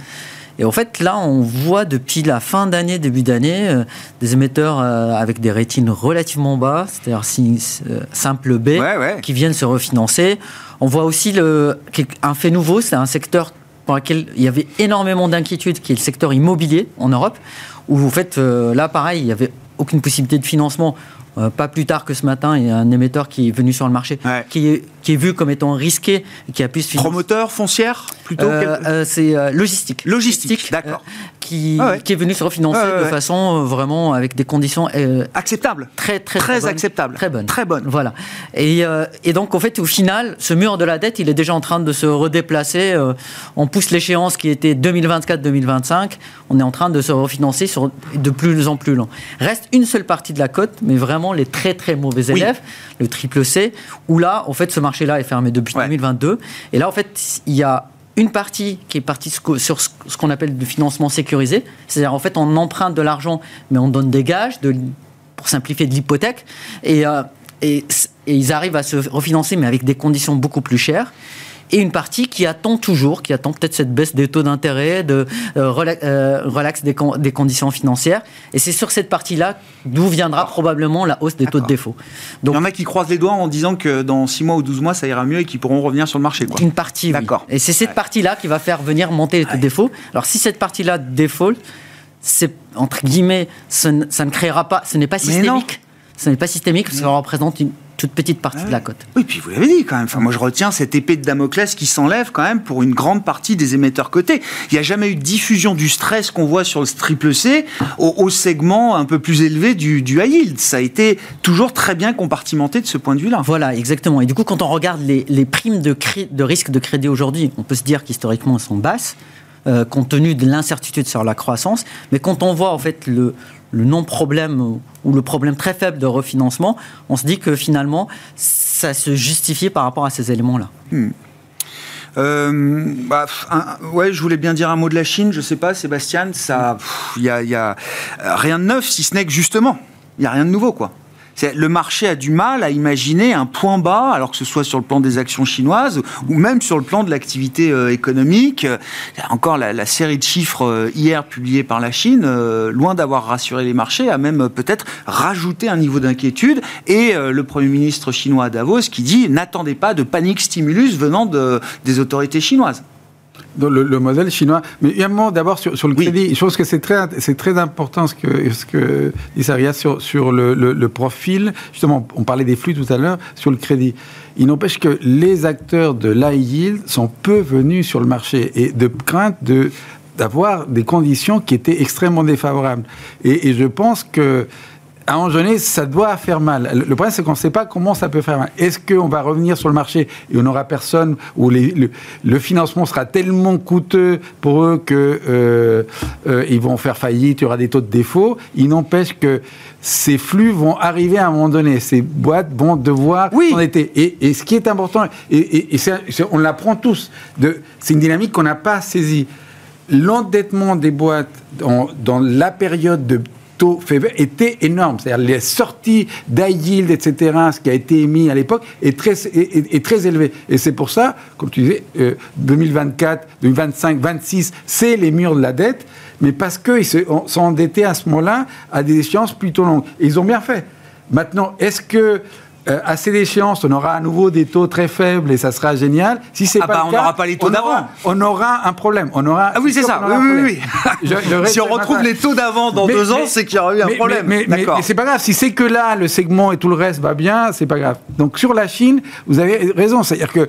Et en fait, là, on voit depuis la fin d'année, début d'année, euh, des émetteurs euh, avec des ratings relativement bas, c'est-à-dire simple B, qui viennent se refinancer. On voit aussi le, un fait nouveau, c'est un secteur pour lequel il y avait énormément d'inquiétudes, qui est le secteur immobilier en Europe, où en fait, euh, là, pareil, il n'y avait aucune possibilité de financement Euh, pas plus tard que ce matin, il y a un émetteur qui est venu sur le marché,
Ouais.
qui, est, qui est vu comme étant risqué, qui a pu se financer.
Promoteur, foncière, plutôt
Euh,
quel-
euh, c'est euh, logistique.
Logistique, d'accord.
Qui,
Ah ouais.
qui est venu se refinancer
ouais,
de façon euh, vraiment avec des conditions euh,
Acceptable.
très très
Très
bonnes.
acceptable.
très bonnes
Très bonne.
voilà et, euh, et donc en fait au final ce mur de la dette il est déjà en train de se redéplacer on pousse l'échéance qui était 2024-2025 on est en train de se refinancer sur de plus en plus long reste une seule partie de la cote mais vraiment les très très mauvais
Oui.
élèves le triple C où là en fait ce marché là est fermé depuis
Ouais.
2022 et là en fait il y a une partie qui est partie sur ce qu'on appelle du financement sécurisé, c'est-à-dire en fait on emprunte de l'argent mais on donne des gages pour simplifier de l'hypothèque euh, et ils arrivent à se refinancer mais avec des conditions beaucoup plus chères. Et une partie qui attend toujours, qui attend peut-être cette baisse des taux d'intérêt, de euh, euh, relax des, con- des conditions financières. Et c'est sur cette partie-là d'où viendra probablement la hausse des taux de défaut.
Il y en a qui croisent les doigts en disant que dans 6 mois ou 12 mois, ça ira mieux et qu'ils pourront revenir sur le marché. Quoi.
Une partie, oui.
D'accord.
Et c'est cette
Ouais.
partie-là qui va faire venir monter les taux de défaut. Alors si cette partie-là défaut, c'est entre guillemets, ça ne, ça ne créera pas, ce n'est pas systémique. Ce n'est pas systémique, ça représente une toute petite partie de la cote.
Oui, puis vous l'avez dit quand même. Enfin, moi, je retiens cette épée de Damoclès qui s'enlève quand même pour une grande partie des émetteurs cotés. Il n'y a jamais eu de diffusion du stress qu'on voit sur le triple C au, au segment un peu plus élevé du, du high yield. Ça a été toujours très bien compartimenté de ce point de vue-là.
Voilà, exactement. Et du coup, quand on regarde les, les primes de, cré- de risque de crédit aujourd'hui, on peut se dire qu'historiquement, elles sont basses, euh, compte tenu de l'incertitude sur la croissance. Mais quand on voit en fait le, le non-problème ou- le problème très faible de refinancement, on se dit que finalement, ça se justifie par rapport à ces éléments-là.
Euh, bah, ouais, je voulais bien dire un mot de la Chine. Je sais pas, Sébastien, ça, il y y a, rien de neuf, si ce n'est que justement, il y a rien de nouveau, quoi. Le marché a du mal à imaginer un point bas, alors que ce soit sur le plan des actions chinoises ou même sur le plan de l'activité euh, économique. Encore la, série de chiffres euh, hier publiés par la Chine, euh, loin d'avoir rassuré les marchés, a même peut-être rajouté un niveau d'inquiétude. Et le Premier ministre chinois à Davos qui dit n'attendez pas de panique stimulus venant de, des autorités chinoises.
Dans le, le modèle chinois. Mais un moment d'abord sur, sur le
Oui.
crédit. Je pense que c'est très, c'est très important ce que, ce que dit Saria sur, sur le, le- le profil. Justement, on parlait des flux tout à l'heure sur le crédit. Il n'empêche que les acteurs de l'high yield sont peu venus sur le marché et de crainte de d'avoir des conditions qui étaient extrêmement défavorables. Et, et je pense que à un moment donné, ça doit faire mal. Le problème, c'est qu'on ne sait pas comment ça peut faire mal. Est-ce qu'on va revenir sur le marché et on n'aura personne, ou le, le financement sera tellement coûteux pour eux que euh, euh, ils vont faire faillite, il y aura des taux de défaut. Il n'empêche que ces flux vont arriver à un moment donné. Ces boîtes vont devoir
Oui.
s'en été. Et, et ce qui est important, et, on l'apprend tous, c'est une dynamique qu'on n'a pas saisie. L'endettement des boîtes dans, dans la période de taux faibles était énorme. C'est-à-dire les sorties yield, etc., ce qui a été émis à l'époque, est très, élevé. Et c'est pour ça, comme tu disais, euh, 2024, 2025, 26, c'est les murs de la dette, mais parce qu'ils sont endettés à ce moment-là à des échéances plutôt longues. Et ils ont bien fait. Maintenant, est-ce que euh, à ces échéances, on aura à nouveau des taux très faibles et ça sera génial Si c'est
Ah
pas
bah,
le
on n'aura pas les taux d'avant.
On aura un problème. On aura.
Ah oui, c'est ça. Oui, oui.
Je- je
si on retrouve les taux d'avant dans
Mais-
deux ans, c'est qu'il y aura eu un
mais-
problème.
Mais c'est pas grave. Si c'est que là, le segment et tout le reste va bien, c'est pas grave. Donc sur la Chine, vous avez raison. C'est-à-dire que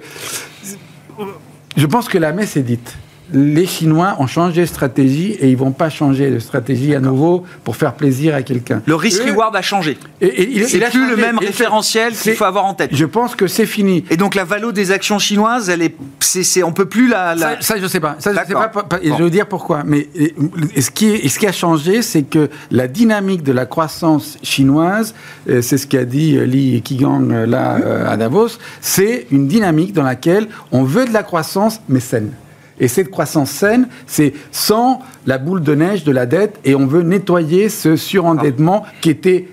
je pense que la messe est dite. Les Chinois ont changé de stratégie et ils vont pas changer de stratégie à nouveau pour faire plaisir à quelqu'un.
Le risk-reward a changé.
Et- et il-
C'est plus le même référentiel qu'il faut avoir en tête.
Je pense que c'est fini.
Et donc la valo des actions chinoises, elle est, on peut plus la. la-
Ça, ça, je sais pas. Ça, je sais pas. pas- et
Bon.
Je veux dire pourquoi. Mais et, ce, qui est- et ce qui a changé, c'est que la dynamique de la croissance chinoise, euh, c'est ce qu'a dit euh, Li Qigang euh, là à Davos, c'est une dynamique dans laquelle on veut de la croissance mais saine. Et cette croissance saine, c'est sans la boule de neige de la dette, et on veut nettoyer ce surendettement qui était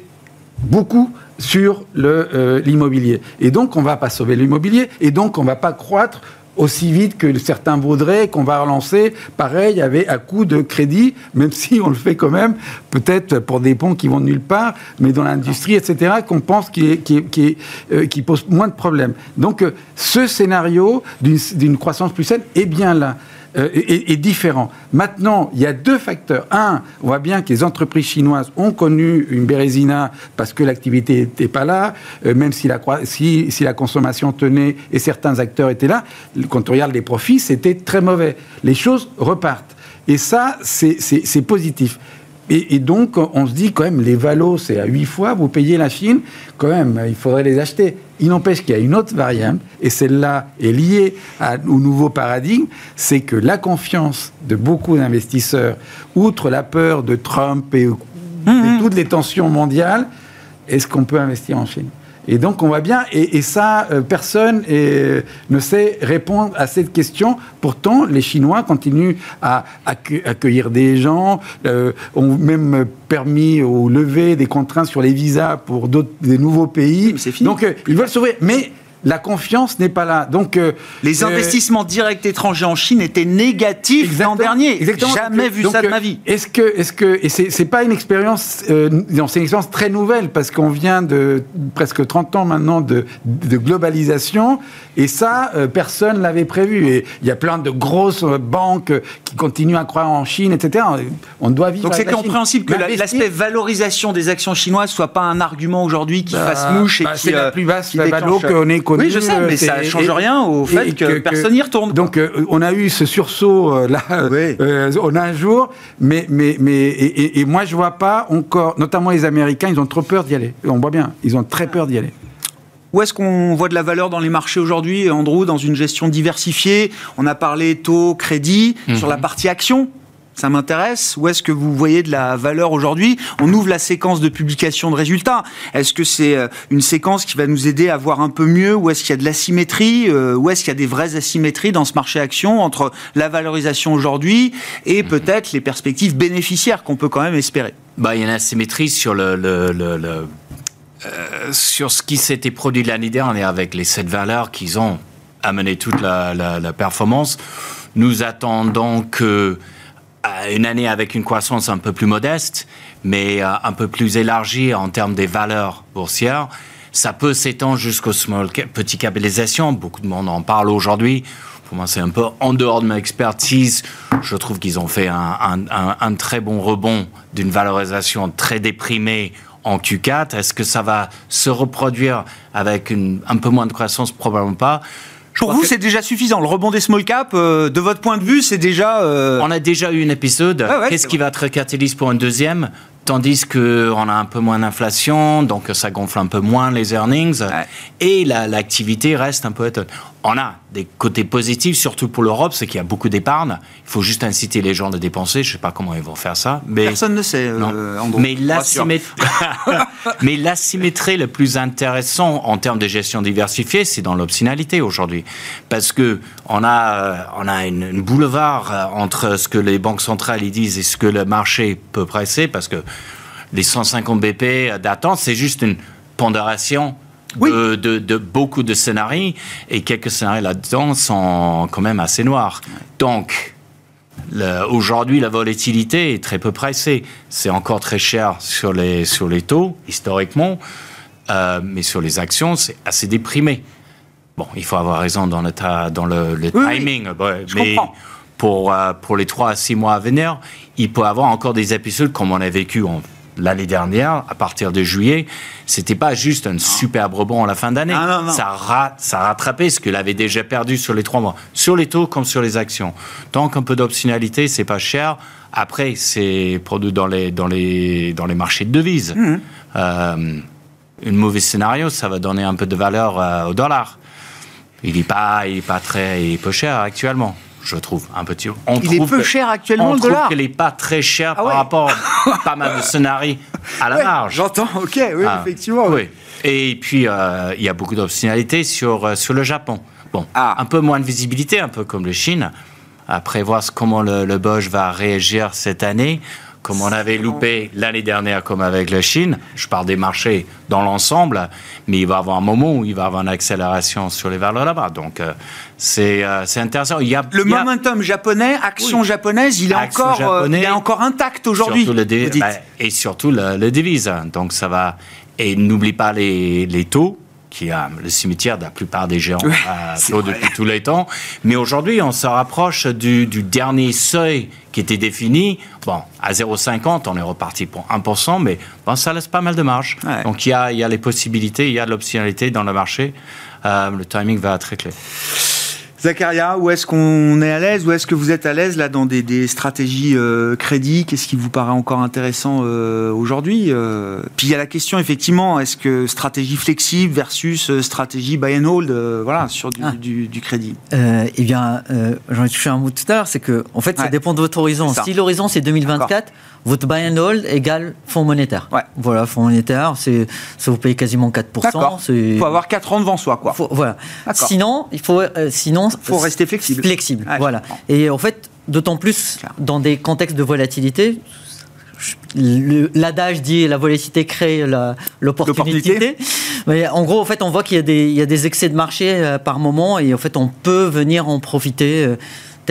beaucoup sur euh, l'immobilier. Et donc, on ne va pas sauver l'immobilier, et donc, on ne va pas croître aussi vite que certains voudraient, qu'on va relancer, pareil, avec à coup de crédit, même si on le fait quand même, peut-être pour des ponts qui vont nulle part, mais dans l'industrie, etc., qu'on pense qui, est, euh, pose moins de problèmes. Donc, euh, ce scénario d'une croissance plus saine est bien là. Euh, est, est, différent. Maintenant, il y a deux facteurs. Un, on voit bien que les entreprises chinoises ont connu une bérésina parce que l'activité n'était pas là, euh, même si la, si, si la consommation tenait et certains acteurs étaient là. Quand on regarde les profits, c'était très mauvais. Les choses repartent. Et ça, c'est positif. Et, donc, on se dit quand même, les valos, c'est à 8 fois, vous payez la Chine, quand même, il faudrait les acheter. Il n'empêche qu'il y a une autre variable, et celle-là est liée au nouveau paradigme, c'est que la confiance de beaucoup d'investisseurs, outre la peur de Trump et, mmh. toutes les tensions mondiales, est-ce qu'on peut investir en Chine? Et donc on voit bien, et, ça, euh, personne ne sait répondre à cette question. Pourtant, les Chinois continuent à, accueillir des gens, euh, ont même permis ou lever des contraintes sur les visas pour des nouveaux pays. Donc euh, ils veulent sauver. Mais la confiance n'est pas là. Donc,
euh, les euh, investissements directs étrangers en Chine étaient négatifs l'an dernier. Exactement. Jamais vu ça de ma vie.
Est-ce que, est-ce que, et c'est, pas une expérience, euh, c'est une expérience très nouvelle parce qu'on vient de presque 30 ans maintenant de, de globalisation et ça, personne l'avait prévu. Et il y a plein de grosses banques qui continuent à croire en Chine, etc. On doit vivre.
Donc c'est compréhensible que l'aspect valorisation des actions chinoises soit pas un argument aujourd'hui qui bah, fasse mouche et
bah,
qui.
C'est la plus basse valeur qu'on
oui, je sais, mais ça ne change rien au fait que, personne n'y retourne.
Donc, euh, on a eu ce sursaut euh, là, euh, on a un jour, mais, mais, mais et, moi, je vois pas encore, notamment les Américains, ils ont trop peur d'y aller. On voit bien, ils ont très peur d'y aller.
Où est-ce qu'on voit de la valeur dans les marchés aujourd'hui, Andrew, dans une gestion diversifiée? On a parlé taux, crédit, mhm. sur la partie action ça m'intéresse. Où est-ce que vous voyez de la valeur aujourd'hui? On ouvre la séquence de publication de résultats. Est-ce que c'est euh, une séquence qui va nous aider à voir un peu mieux Où est-ce qu'il y a de l'asymétrie euh, Où est-ce qu'il y a des vraies asymétries dans ce marché action entre la valorisation aujourd'hui et peut-être les perspectives bénéficiaires qu'on peut quand même espérer?
Bah, Il y a une asymétrie sur le, euh, sur ce qui s'était produit l'année dernière avec les sept valeurs qu'ils ont amené toute la performance. Nous attendons que une année avec une croissance un peu plus modeste, mais euh, un peu plus élargie en termes des valeurs boursières. Ça peut s'étendre jusqu'au small cap, petit. Beaucoup de monde en parle aujourd'hui. Pour moi, c'est un peu en dehors de ma expertise. Je trouve qu'ils ont fait un, très bon rebond d'une valorisation très déprimée en Q4. Est-ce que ça va se reproduire avec un peu moins de croissance? Probablement pas.
Pour vous, c'est déjà suffisant. Le rebond des small cap, euh, de votre point de vue, c'est déjà.
Euh, On a déjà eu un épisode. Qu'est-ce qui va être catalyse pour un deuxième? Tandis qu'on a un peu moins d'inflation, donc ça gonfle un peu moins les earnings, et l'activité reste un peu étonne on a des côtés positifs, surtout pour l'Europe, c'est qu'il y a beaucoup d'épargne. Il faut juste inciter les gens à dépenser. Je ne sais pas comment ils vont faire ça.
Mais... Personne ne sait, euh, en
gros. Mais l'asymétrie le plus intéressant en termes de gestion diversifiée, c'est dans l'optionalité aujourd'hui. Parce que on a, euh, on a une, boulevard euh, entre ce que les banques centrales ils disent et ce que le marché peut presser, parce que les 150 BP d'attente, c'est juste une pondération de, beaucoup de scénarios, et quelques scénarios là-dedans sont quand même assez noirs. Donc, aujourd'hui, la volatilité est très peu pressée. C'est encore très cher sur les, sur les taux, historiquement, euh, mais sur les actions, c'est assez déprimé. Bon, il faut avoir raison dans le, dans le, timing, mais pour, euh, pour les 3 à 6 mois à venir, il peut y avoir encore des épisodes comme on a vécu en l'année dernière, à partir de juillet, c'était pas juste un superbe rebond à la fin d'année. Ça, a, ça a rattrapé ce qu'il avait déjà perdu sur les trois mois, sur les taux comme sur les actions. Tant qu'un peu d'optionalité, c'est pas cher. Après, c'est produit dans les, dans, les, dans les marchés de devises. Mmh. Euh, un mauvais scénario, ça va donner un peu de valeur euh, au dollar. Il n'est pas, il est pas très, il est peu cher actuellement je trouve, un petit.
On il est peu cher actuellement,
on
le dollar.
qu'il n'est pas très cher ah par rapport à pas mal de scénarios à la marge.
J'entends, ok, oui, ah. effectivement.
Oui. Et puis, euh, il y a beaucoup d'optionnalités sur, euh, sur le Japon. Bon, ah. un peu moins de visibilité, un peu comme le Chine. Après, voir comment le, le Bosch va réagir cette année comme on avait loupé l'année dernière, comme avec la Chine. Je parle des marchés dans l'ensemble, mais il va y avoir un moment où il va y avoir une accélération sur les valeurs là-bas. Donc, euh, euh, c'est intéressant. Il y a,
le momentum japonais, action japonaise, il est, encore, euh, il est encore intact aujourd'hui.
Bah, et surtout le, le, devise. Donc, ça va. Et n'oublie pas les, les taux qui est le cimetière de la plupart des géants euh, depuis tous les temps. Mais aujourd'hui, on se rapproche du, dernier seuil qui était défini. Bon, à 0,50, on est reparti pour 1%, mais bon, ça laisse pas mal de marge. Donc il y a, y a les possibilités, il y a de l'optionnalité dans le marché. Euh, le timing va être très clair.
Zacharia, où est-ce qu'on est à l'aise Où est-ce que vous êtes à l'aise là dans des, stratégies euh, crédit? Qu'est-ce qui vous paraît encore intéressant euh, aujourd'hui euh, Puis il y a la question effectivement, est-ce que stratégie flexible versus stratégie buy and hold, voilà, sur du, ah. crédit?
Eh bien, j'en ai touché un mot tout à l'heure, c'est que en fait, ça dépend de votre horizon. Si l'horizon c'est 2024 votre buy and hold égale fonds monétaire.
Ouais.
Voilà, fonds monétaire, c'est, ça vous paye quasiment 4%.
Il faut avoir 4 ans devant soi, quoi.
voilà. Sinon, il faut, euh, sinon,
faut rester flexible.
Flexible, voilà. Et en fait, d'autant plus dans des contextes de volatilité, l'adage dit la volatilité crée l'opportunité. Mais en gros, en fait, on voit qu'il y a des, il y a des excès de marché euh, par moment et en fait, on peut venir en profiter.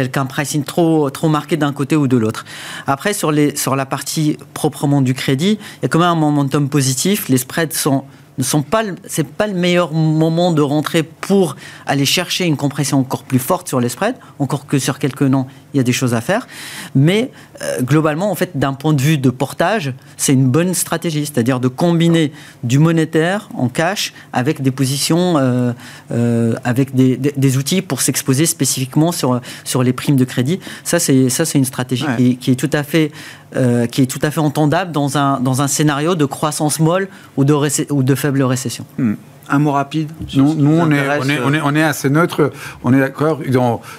Qu'un pricing trop, trop marqué d'un côté ou de l'autre. Après, sur, les, sur la partie proprement du crédit, il y a quand même un momentum positif. Les spreads ne sont c'est pas le meilleur moment de rentrer pour aller chercher une compression encore plus forte sur les spreads, encore que sur quelques noms, il y a des choses à faire. Mais euh, globalement, en fait, d'un point de vue de portage, c'est une bonne stratégie, c'est-à-dire de combiner du monétaire en cash avec des positions, euh, euh, avec des, des, outils pour s'exposer spécifiquement sur, sur les primes de crédit. Ça, c'est, ça, c'est une stratégie qui, qui, est tout à fait, qui est tout à fait entendable dans un, dans un scénario de croissance molle ou de, ou de faible récession.
Hmm. Un mot rapide
Nous, nous on, est, on, est, on, est, on, est, assez neutre. On est d'accord.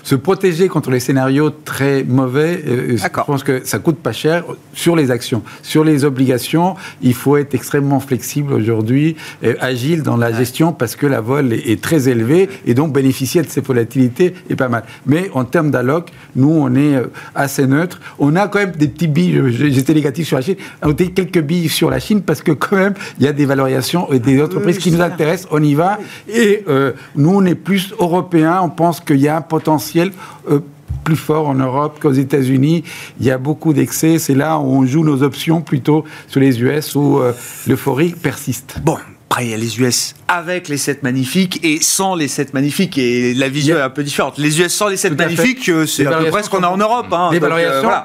Se protéger contre les scénarios très mauvais, euh, je pense que ça coûte pas cher sur les actions. Sur les obligations, il faut être extrêmement flexible aujourd'hui, agile dans la gestion parce que la vol est, très élevée et donc bénéficier de ces volatilités est pas mal. Mais en termes d'alloc, nous, on est euh, assez neutre. On a quand même des petits billes. J'étais négatif sur la Chine. On a quelques billes sur la Chine parce que quand même, il y a des valorisations et des entreprises qui nous intéressent on y va. Et euh, nous, on est plus européens, on pense qu'il y a un potentiel. Euh, plus fort en Europe qu'aux États-Unis. Il y a beaucoup d'excès. C'est là où on joue nos options plutôt sur les US où euh, l'euphorie persiste.
Bon, après, il y a les US avec les 7 magnifiques et sans les 7 magnifiques. Et la vision est un peu différente. Les US sans les 7 magnifiques, euh, c'est à peu près ce qu'on a en Europe. Hein.
les valorisations euh,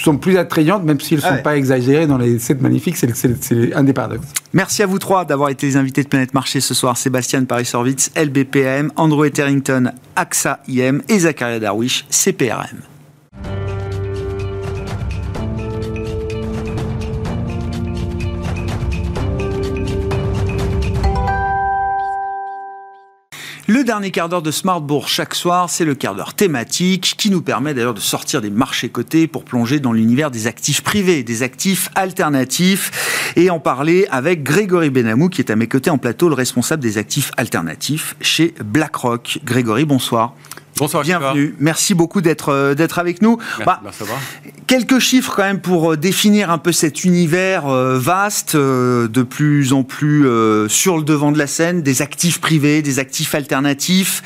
sont plus attrayantes, même si elles ne sont pas exagérées dans les 7 magnifiques. C'est un des paradoxes.
Merci à vous trois d'avoir été les invités de Planète Marché ce soir. Sébastien Paris-Sorvitz, LBPM, Andrew Etherington, AXA IM et Zachariah Darwish, CPRM. Le dernier quart d'heure de Smartbourg chaque soir, c'est le quart d'heure thématique qui nous permet d'ailleurs de sortir des marchés cotés pour plonger dans l'univers des actifs privés, des actifs alternatifs et en parler avec Grégory Benamou qui est à mes côtés en plateau, le responsable des actifs alternatifs chez BlackRock. Grégory, bonsoir.
Bonsoir,
bienvenue. Merci beaucoup d'être euh, d'être avec nous.
Bah,
quelques chiffres quand même pour euh, définir un peu cet univers euh, vaste, de plus en plus sur le devant de la scène, des actifs privés, des actifs alternatifs.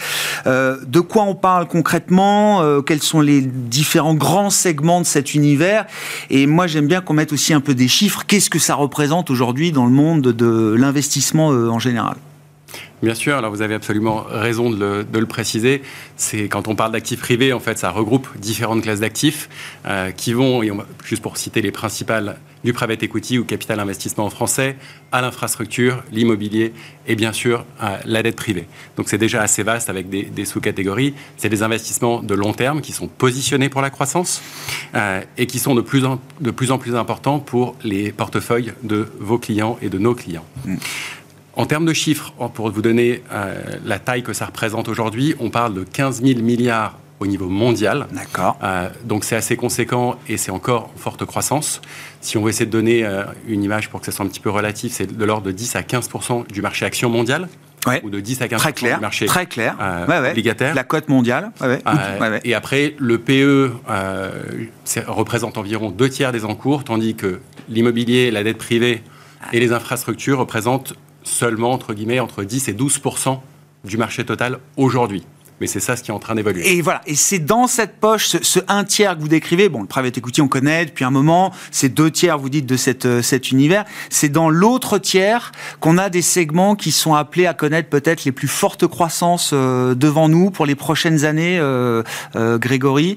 de quoi on parle concrètement Quels sont les différents grands segments de cet univers? Et moi, j'aime bien qu'on mette aussi un peu des chiffres. Qu'est-ce que ça représente aujourd'hui dans le monde de l'investissement en général?
Bien sûr, alors vous avez absolument raison de le, préciser. C'est quand on parle d'actifs privés, en fait, ça regroupe différentes classes d'actifs euh, qui vont, juste pour citer les principales du private equity ou capital investissement en français, à l'infrastructure, l'immobilier et bien sûr la dette privée. Donc c'est déjà assez vaste avec des, sous-catégories. C'est des investissements de long terme qui sont positionnés pour la croissance euh, et qui sont de plus, en, de plus importants pour les portefeuilles de vos clients et de nos clients. Mm. En termes de chiffres, pour vous donner euh, la taille que ça représente aujourd'hui, on parle de 15 000 milliards au niveau mondial.
D'accord.
Euh, donc c'est assez conséquent et c'est encore en forte croissance. Si on veut essayer de donner euh, une image pour que ça soit un petit peu relatif, c'est de l'ordre de 10 à 15% du marché action mondial.
Ouais.
ou de 10 à 15
très clair,
du marché
très clair.
Euh, obligataire.
La cote mondiale.
et après, le PE représente environ deux tiers des encours, tandis que l'immobilier, la dette privée et les infrastructures représentent seulement, entre guillemets, entre 10 et 12 du marché total aujourd'hui. mais c'est ça ce qui est en train d'évoluer.
Et voilà, et c'est dans cette poche, ce, un tiers que vous décrivez, bon, le private equity on connaît depuis un moment, c'est deux tiers, vous dites, de euh, cet univers, c'est dans l'autre tiers qu'on a des segments qui sont appelés à connaître peut-être les plus fortes croissances euh, devant nous pour les prochaines années, euh, Grégory.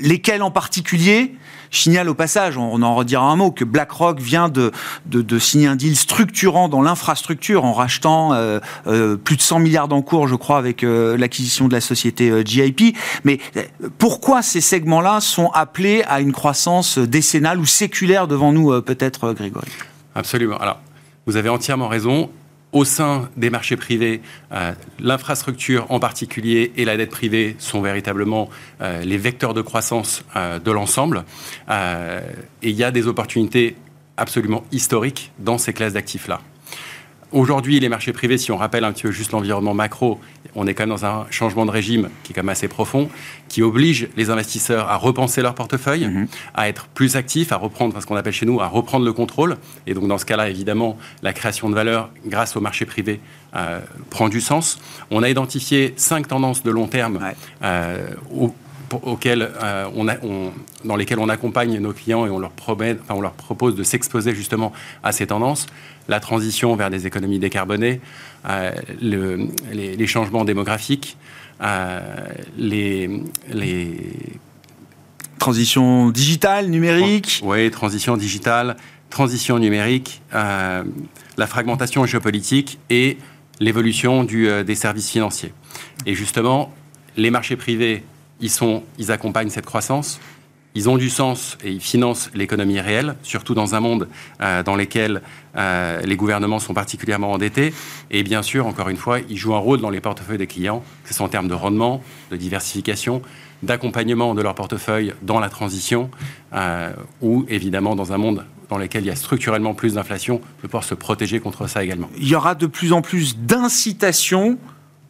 lesquels en particulier? Signale au passage, on en redira un mot, que BlackRock vient de, de, signer un deal structurant dans l'infrastructure en rachetant euh, euh, plus de 100 milliards d'encours, je crois, avec euh, l'acquisition de la société GIP. Mais pourquoi ces segments-là sont appelés à une croissance décennale ou séculaire devant nous, peut-être, Grégory?
Absolument. Alors, vous avez entièrement raison au sein des marchés privés, euh, l'infrastructure en particulier et la dette privée sont véritablement euh, les vecteurs de croissance euh, de l'ensemble. et il y a des opportunités absolument historiques dans ces classes d'actifs-là. Aujourd'hui, les marchés privés, si on rappelle un petit peu juste l'environnement macro, on est quand même dans un changement de régime qui est quand même assez profond, qui oblige les investisseurs à repenser leur portefeuille, mhm. à être plus actifs, à reprendre ce qu'on appelle chez nous, à reprendre le contrôle. Et donc dans ce cas-là, évidemment, la création de valeur grâce au marché privé euh, prend du sens. On a identifié cinq tendances de long terme euh, auxquelles, euh, on a, dans lesquelles on accompagne nos clients et on leur, promet, enfin, on leur propose de s'exposer justement à ces tendances la transition vers des économies décarbonées, euh, les, changements démographiques, euh, les, les
Transition digitale, numérique
Oui, transition digitale, transition numérique, euh, la fragmentation géopolitique et l'évolution des services financiers. Et justement, les marchés privés, ils, accompagnent cette croissance ils ont du sens et ils financent l'économie réelle, surtout dans un monde euh, dans lequel euh, les gouvernements sont particulièrement endettés. Et bien sûr, encore une fois, ils jouent un rôle dans les portefeuilles des clients, que ce soit en termes de rendement, de diversification, d'accompagnement de leur portefeuille dans la transition, euh, ou évidemment dans un monde dans lequel il y a structurellement plus d'inflation, de pouvoir se protéger contre ça également.
Il y aura de plus en plus d'incitations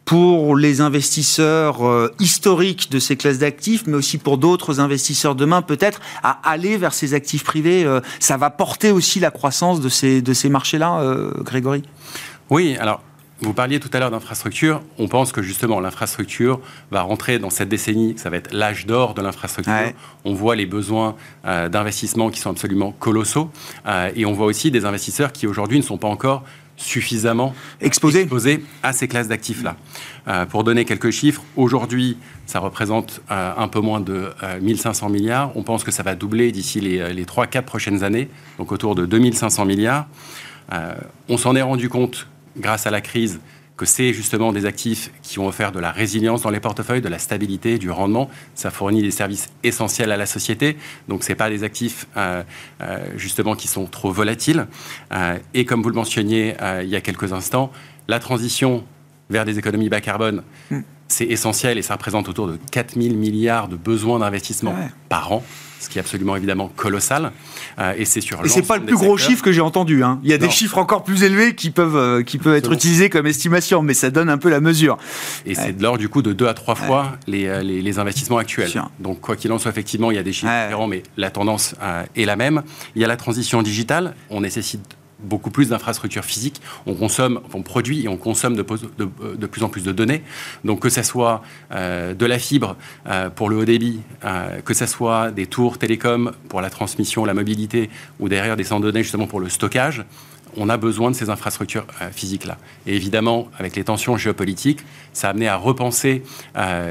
pour les investisseurs euh, historiques de ces classes d'actifs, mais aussi pour d'autres investisseurs demain, peut-être, à aller vers ces actifs privés. Euh, ça va porter aussi la croissance de ces, de ces marchés-là, euh, Grégory?
Oui, alors vous parliez tout à l'heure d'infrastructure. On pense que justement l'infrastructure va rentrer dans cette décennie, ça va être l'âge d'or de l'infrastructure. On voit les besoins d'investissement qui sont absolument colossaux. et on voit aussi des investisseurs qui aujourd'hui ne sont pas encore suffisamment
exposé,
à ces classes d'actifs-là. Euh, pour donner quelques chiffres, aujourd'hui, ça représente euh, un peu moins de 1500 euh, milliards. On pense que ça va doubler d'ici les, les 3-4 prochaines années, donc autour de 2500 milliards. on s'en est rendu compte grâce à la crise que c'est justement des actifs qui ont offert de la résilience dans les portefeuilles, de la stabilité, du rendement. Ça fournit des services essentiels à la société. Donc, ce n'est pas des actifs euh, euh, justement qui sont trop volatiles. Euh, et comme vous le mentionniez il y a quelques instants, la transition vers des économies bas carbone, hmm. c'est essentiel et ça représente autour de 4 000 milliards de besoins d'investissement par an ce qui est absolument évidemment colossal.
Euh, et c'est sur. Et c'est pas le plus gros chiffre que j'ai entendu. Hein. Il y a des chiffres encore plus élevés qui peuvent euh, qui peuvent être utilisés comme estimation, mais ça donne un peu la mesure.
Et c'est de l'ordre du coup de deux à trois fois euh, les, les, investissements actuels. Donc quoi qu'il en soit, effectivement, il y a des chiffres différents, mais la tendance est la même. Il y a la transition digitale. On nécessite beaucoup plus d'infrastructures physiques. On consomme, on produit et on consomme de, de, plus en plus de données. Donc que ce soit euh, de la fibre euh, pour le haut débit, euh, que ce soit des tours télécom pour la transmission, la mobilité, ou derrière des centres de données justement pour le stockage, on a besoin de ces infrastructures physiques-là. Et évidemment, avec les tensions géopolitiques, ça a amené à repenser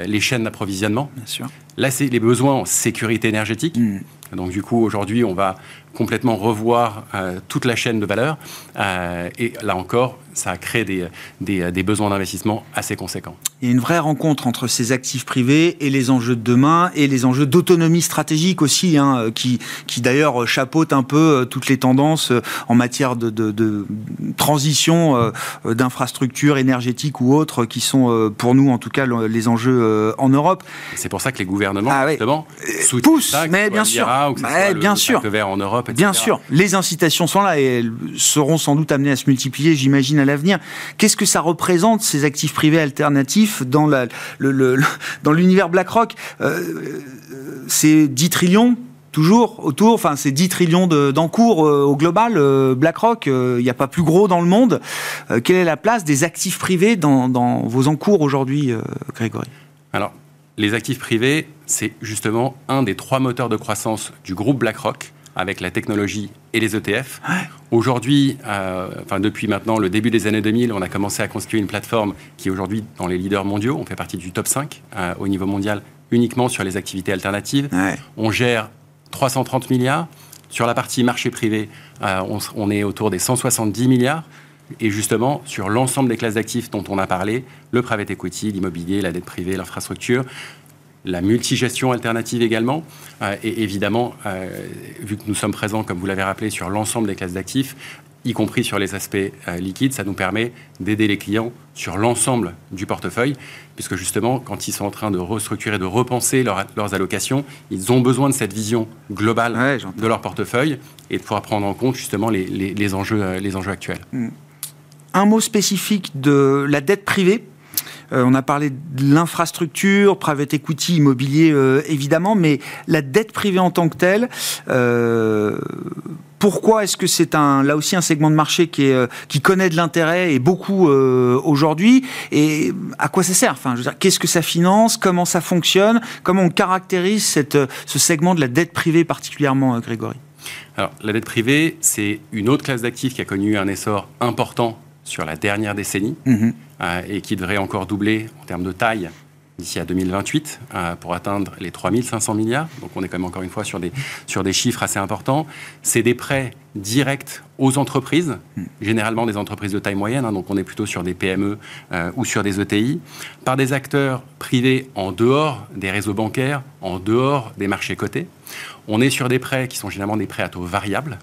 les chaînes d'approvisionnement. Bien sûr. Là, c'est les besoins en sécurité énergétique. Mmh. Donc du coup, aujourd'hui, on va complètement revoir euh, toute la chaîne de valeur. Euh, et là encore, ça a créé des, des, besoins d'investissement assez conséquents.
Il y a une vraie rencontre entre ces actifs privés et les enjeux de demain et les enjeux d'autonomie stratégique aussi, hein, qui, qui d'ailleurs chapeautent un peu euh, toutes les tendances en matière de, de, transition d'infrastructures énergétiques ou autres qui sont pour nous en tout cas les enjeux en Europe.
C'est pour ça que les gouvernements, ah,
justement, poussent, mais bien sûr, bien sûr.
en Europe,
Bien sûr, les incitations sont là et elles seront sans doute amenées à se multiplier, j'imagine, à l'avenir. Qu'est-ce que ça représente, ces actifs privés alternatifs, dans l'univers dans BlackRock? Euh, C'est 10 trillions toujours autour, enfin c'est 10 trillions d'encours au global, BlackRock, il n'y a pas plus gros dans le monde. quelle est la place des actifs privés dans, dans vos encours aujourd'hui, Grégory?
Alors, les actifs privés, c'est justement un des trois moteurs de croissance du groupe BlackRock avec la technologie et les ETF. Aujourd'hui, euh, enfin depuis maintenant le début des années 2000, on a commencé à constituer une plateforme qui est aujourd'hui dans les leaders mondiaux. On fait partie du top 5 euh, au niveau mondial uniquement sur les activités alternatives. On gère 330 milliards. Sur la partie marché privé, euh, on, on, est autour des 170 milliards. Et justement, sur l'ensemble des classes d'actifs dont on a parlé, le private equity, l'immobilier, la dette privée, l'infrastructure, la multigestion alternative également. Euh, et évidemment, euh, vu que nous sommes présents, comme vous l'avez rappelé, sur l'ensemble des classes d'actifs, y compris sur les aspects euh, liquides, ça nous permet d'aider les clients sur l'ensemble du portefeuille, puisque justement, quand ils sont en train de restructurer, de repenser leurs allocations, ils ont besoin de cette vision globale de leur portefeuille et de pouvoir prendre en compte justement les, enjeux, les enjeux actuels. Hmm.
Un mot spécifique de la dette privée? Euh, on a parlé de l'infrastructure, private equity, immobilier euh, évidemment, mais la dette privée en tant que telle, euh, pourquoi est-ce que c'est un, là aussi un segment de marché qui, connaît de l'intérêt et beaucoup aujourd'hui Et à quoi ça sert? Enfin, qu'est-ce que ça finance? Comment ça fonctionne? Comment on caractérise cette, ce segment de la dette privée particulièrement, Grégory?
Alors, la dette privée, c'est une autre classe d'actifs qui a connu un essor important sur la dernière décennie mhm. euh, et qui devrait encore doubler en termes de taille d'ici à 2028 euh, pour atteindre les 3500 milliards. Donc on est quand même encore une fois sur des, sur des chiffres assez importants. C'est des prêts directs aux entreprises, mhm. généralement des entreprises de taille moyenne, hein, donc on est plutôt sur des PME euh, ou sur des ETI, par des acteurs privés en dehors des réseaux bancaires, en dehors des marchés cotés. On est sur des prêts qui sont généralement des prêts à taux variables,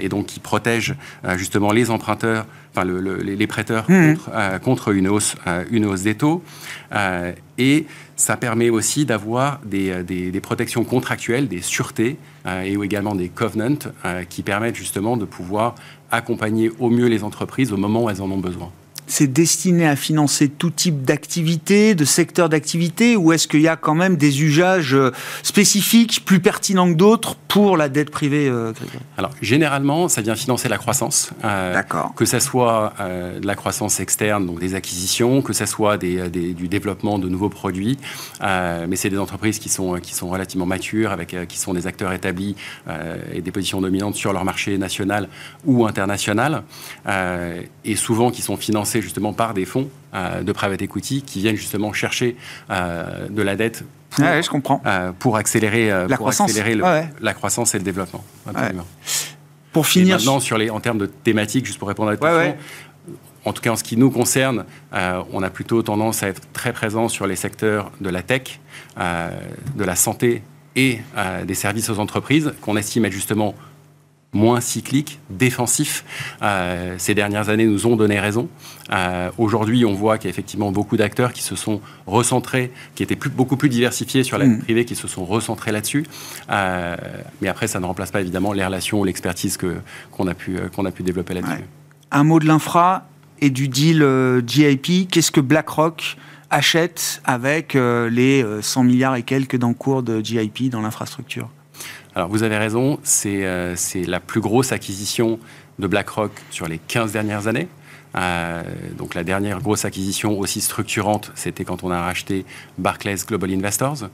et donc qui protège euh, justement les emprunteurs, enfin les prêteurs mmh. euh, contre, une, hausse, une hausse des taux. et ça permet aussi d'avoir des, des, protections contractuelles, des sûretés et également des covenants qui permettent justement de pouvoir accompagner au mieux les entreprises au moment où elles en ont besoin
c'est destiné à financer tout type d'activité, de secteur d'activité, ou est-ce qu'il y a quand même des usages euh, spécifiques, plus pertinents que d'autres pour la dette privée euh,
Alors, généralement, ça vient financer la croissance. Euh, D'accord. Que ce soit de la croissance externe, donc des acquisitions, que ce soit des, du développement de nouveaux produits. mais c'est des entreprises qui sont, qui sont relativement matures, avec, qui sont des acteurs établis et des positions dominantes sur leur marché national ou international. et souvent qui sont justement par des fonds euh, de private equity qui viennent justement chercher euh, de la dette
pour, je comprends.
Euh, pour accélérer, la, croissance. la croissance et le développement.
Pour finir.
maintenant, sur les, en termes de thématiques, juste pour répondre à votre question, en tout cas en ce qui nous concerne, on a plutôt tendance à être très présent sur les secteurs de la tech, de la santé et des services aux entreprises, qu'on estime être justement moins cyclique, défensif. Euh, ces dernières années nous ont donné raison. Euh, aujourd'hui, on voit qu'il y a effectivement beaucoup d'acteurs qui se sont recentrés, qui étaient plus, beaucoup plus diversifiés sur la vie mm. privée, qui se sont recentrés là-dessus. Euh, mais après, ça ne remplace pas évidemment les relations, l'expertise qu'on a, pu, qu'on a pu développer là-dessus.
Un mot de l'infra et du deal GIP. Qu'est-ce que BlackRock achète avec les 100 milliards et quelques d'encours de GIP dans l'infrastructure?
Alors vous avez raison, euh, c'est la plus grosse acquisition de BlackRock sur les 15 dernières années. Euh, donc la dernière grosse acquisition aussi structurante, c'était quand on a racheté Barclays Global Investors.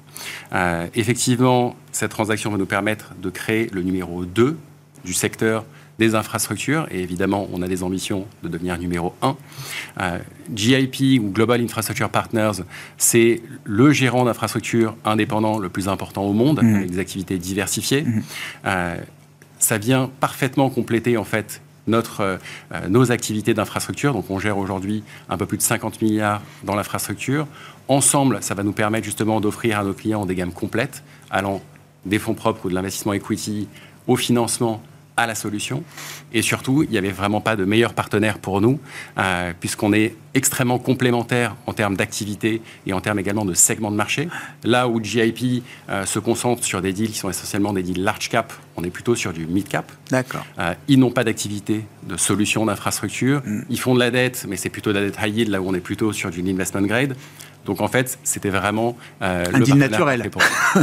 Euh, effectivement, cette transaction va nous permettre de créer le numéro 2 du secteur des infrastructures, et évidemment, on a des ambitions de devenir numéro un. Euh, GIP ou Global Infrastructure Partners, c'est le gérant d'infrastructures indépendant le plus important au monde, mmh. avec des activités diversifiées. Mmh. Euh, ça vient parfaitement compléter en fait notre, euh, nos activités d'infrastructure. Donc on gère aujourd'hui un peu plus de 50 milliards dans l'infrastructure. Ensemble, ça va nous permettre justement d'offrir à nos clients des gammes complètes, allant des fonds propres ou de l'investissement equity au financement à la solution. Et surtout, il n'y avait vraiment pas de meilleur partenaire pour nous, euh, puisqu'on est extrêmement complémentaires en termes d'activité et en termes également de segments de marché. Là où GIP euh, se concentre sur des deals qui sont essentiellement des deals large cap, on est plutôt sur du mid cap.
D'accord.
Euh, ils n'ont pas d'activité de solution d'infrastructure. Mm. Ils font de la dette, mais c'est plutôt de la dette high yield, là où on est plutôt sur du investment grade. Donc en fait, c'était vraiment
euh, un deal naturel.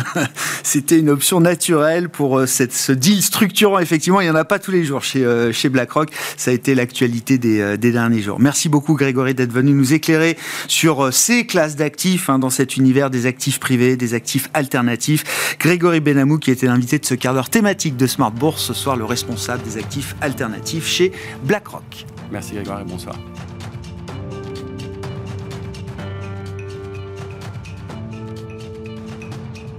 c'était une option naturelle pour cette, ce deal structurant. Effectivement, il n'y en a pas tous les jours chez, chez BlackRock. Ça a été l'actualité des, des, derniers jours. Merci beaucoup Grégory d'être venu nous éclairer sur ces classes d'actifs hein, dans cet univers des actifs privés, des actifs alternatifs. Grégory Benamou qui était l'invité de ce quart d'heure thématique de Smart Bourse, ce soir le responsable des actifs alternatifs chez BlackRock.
Merci Grégoire et bonsoir.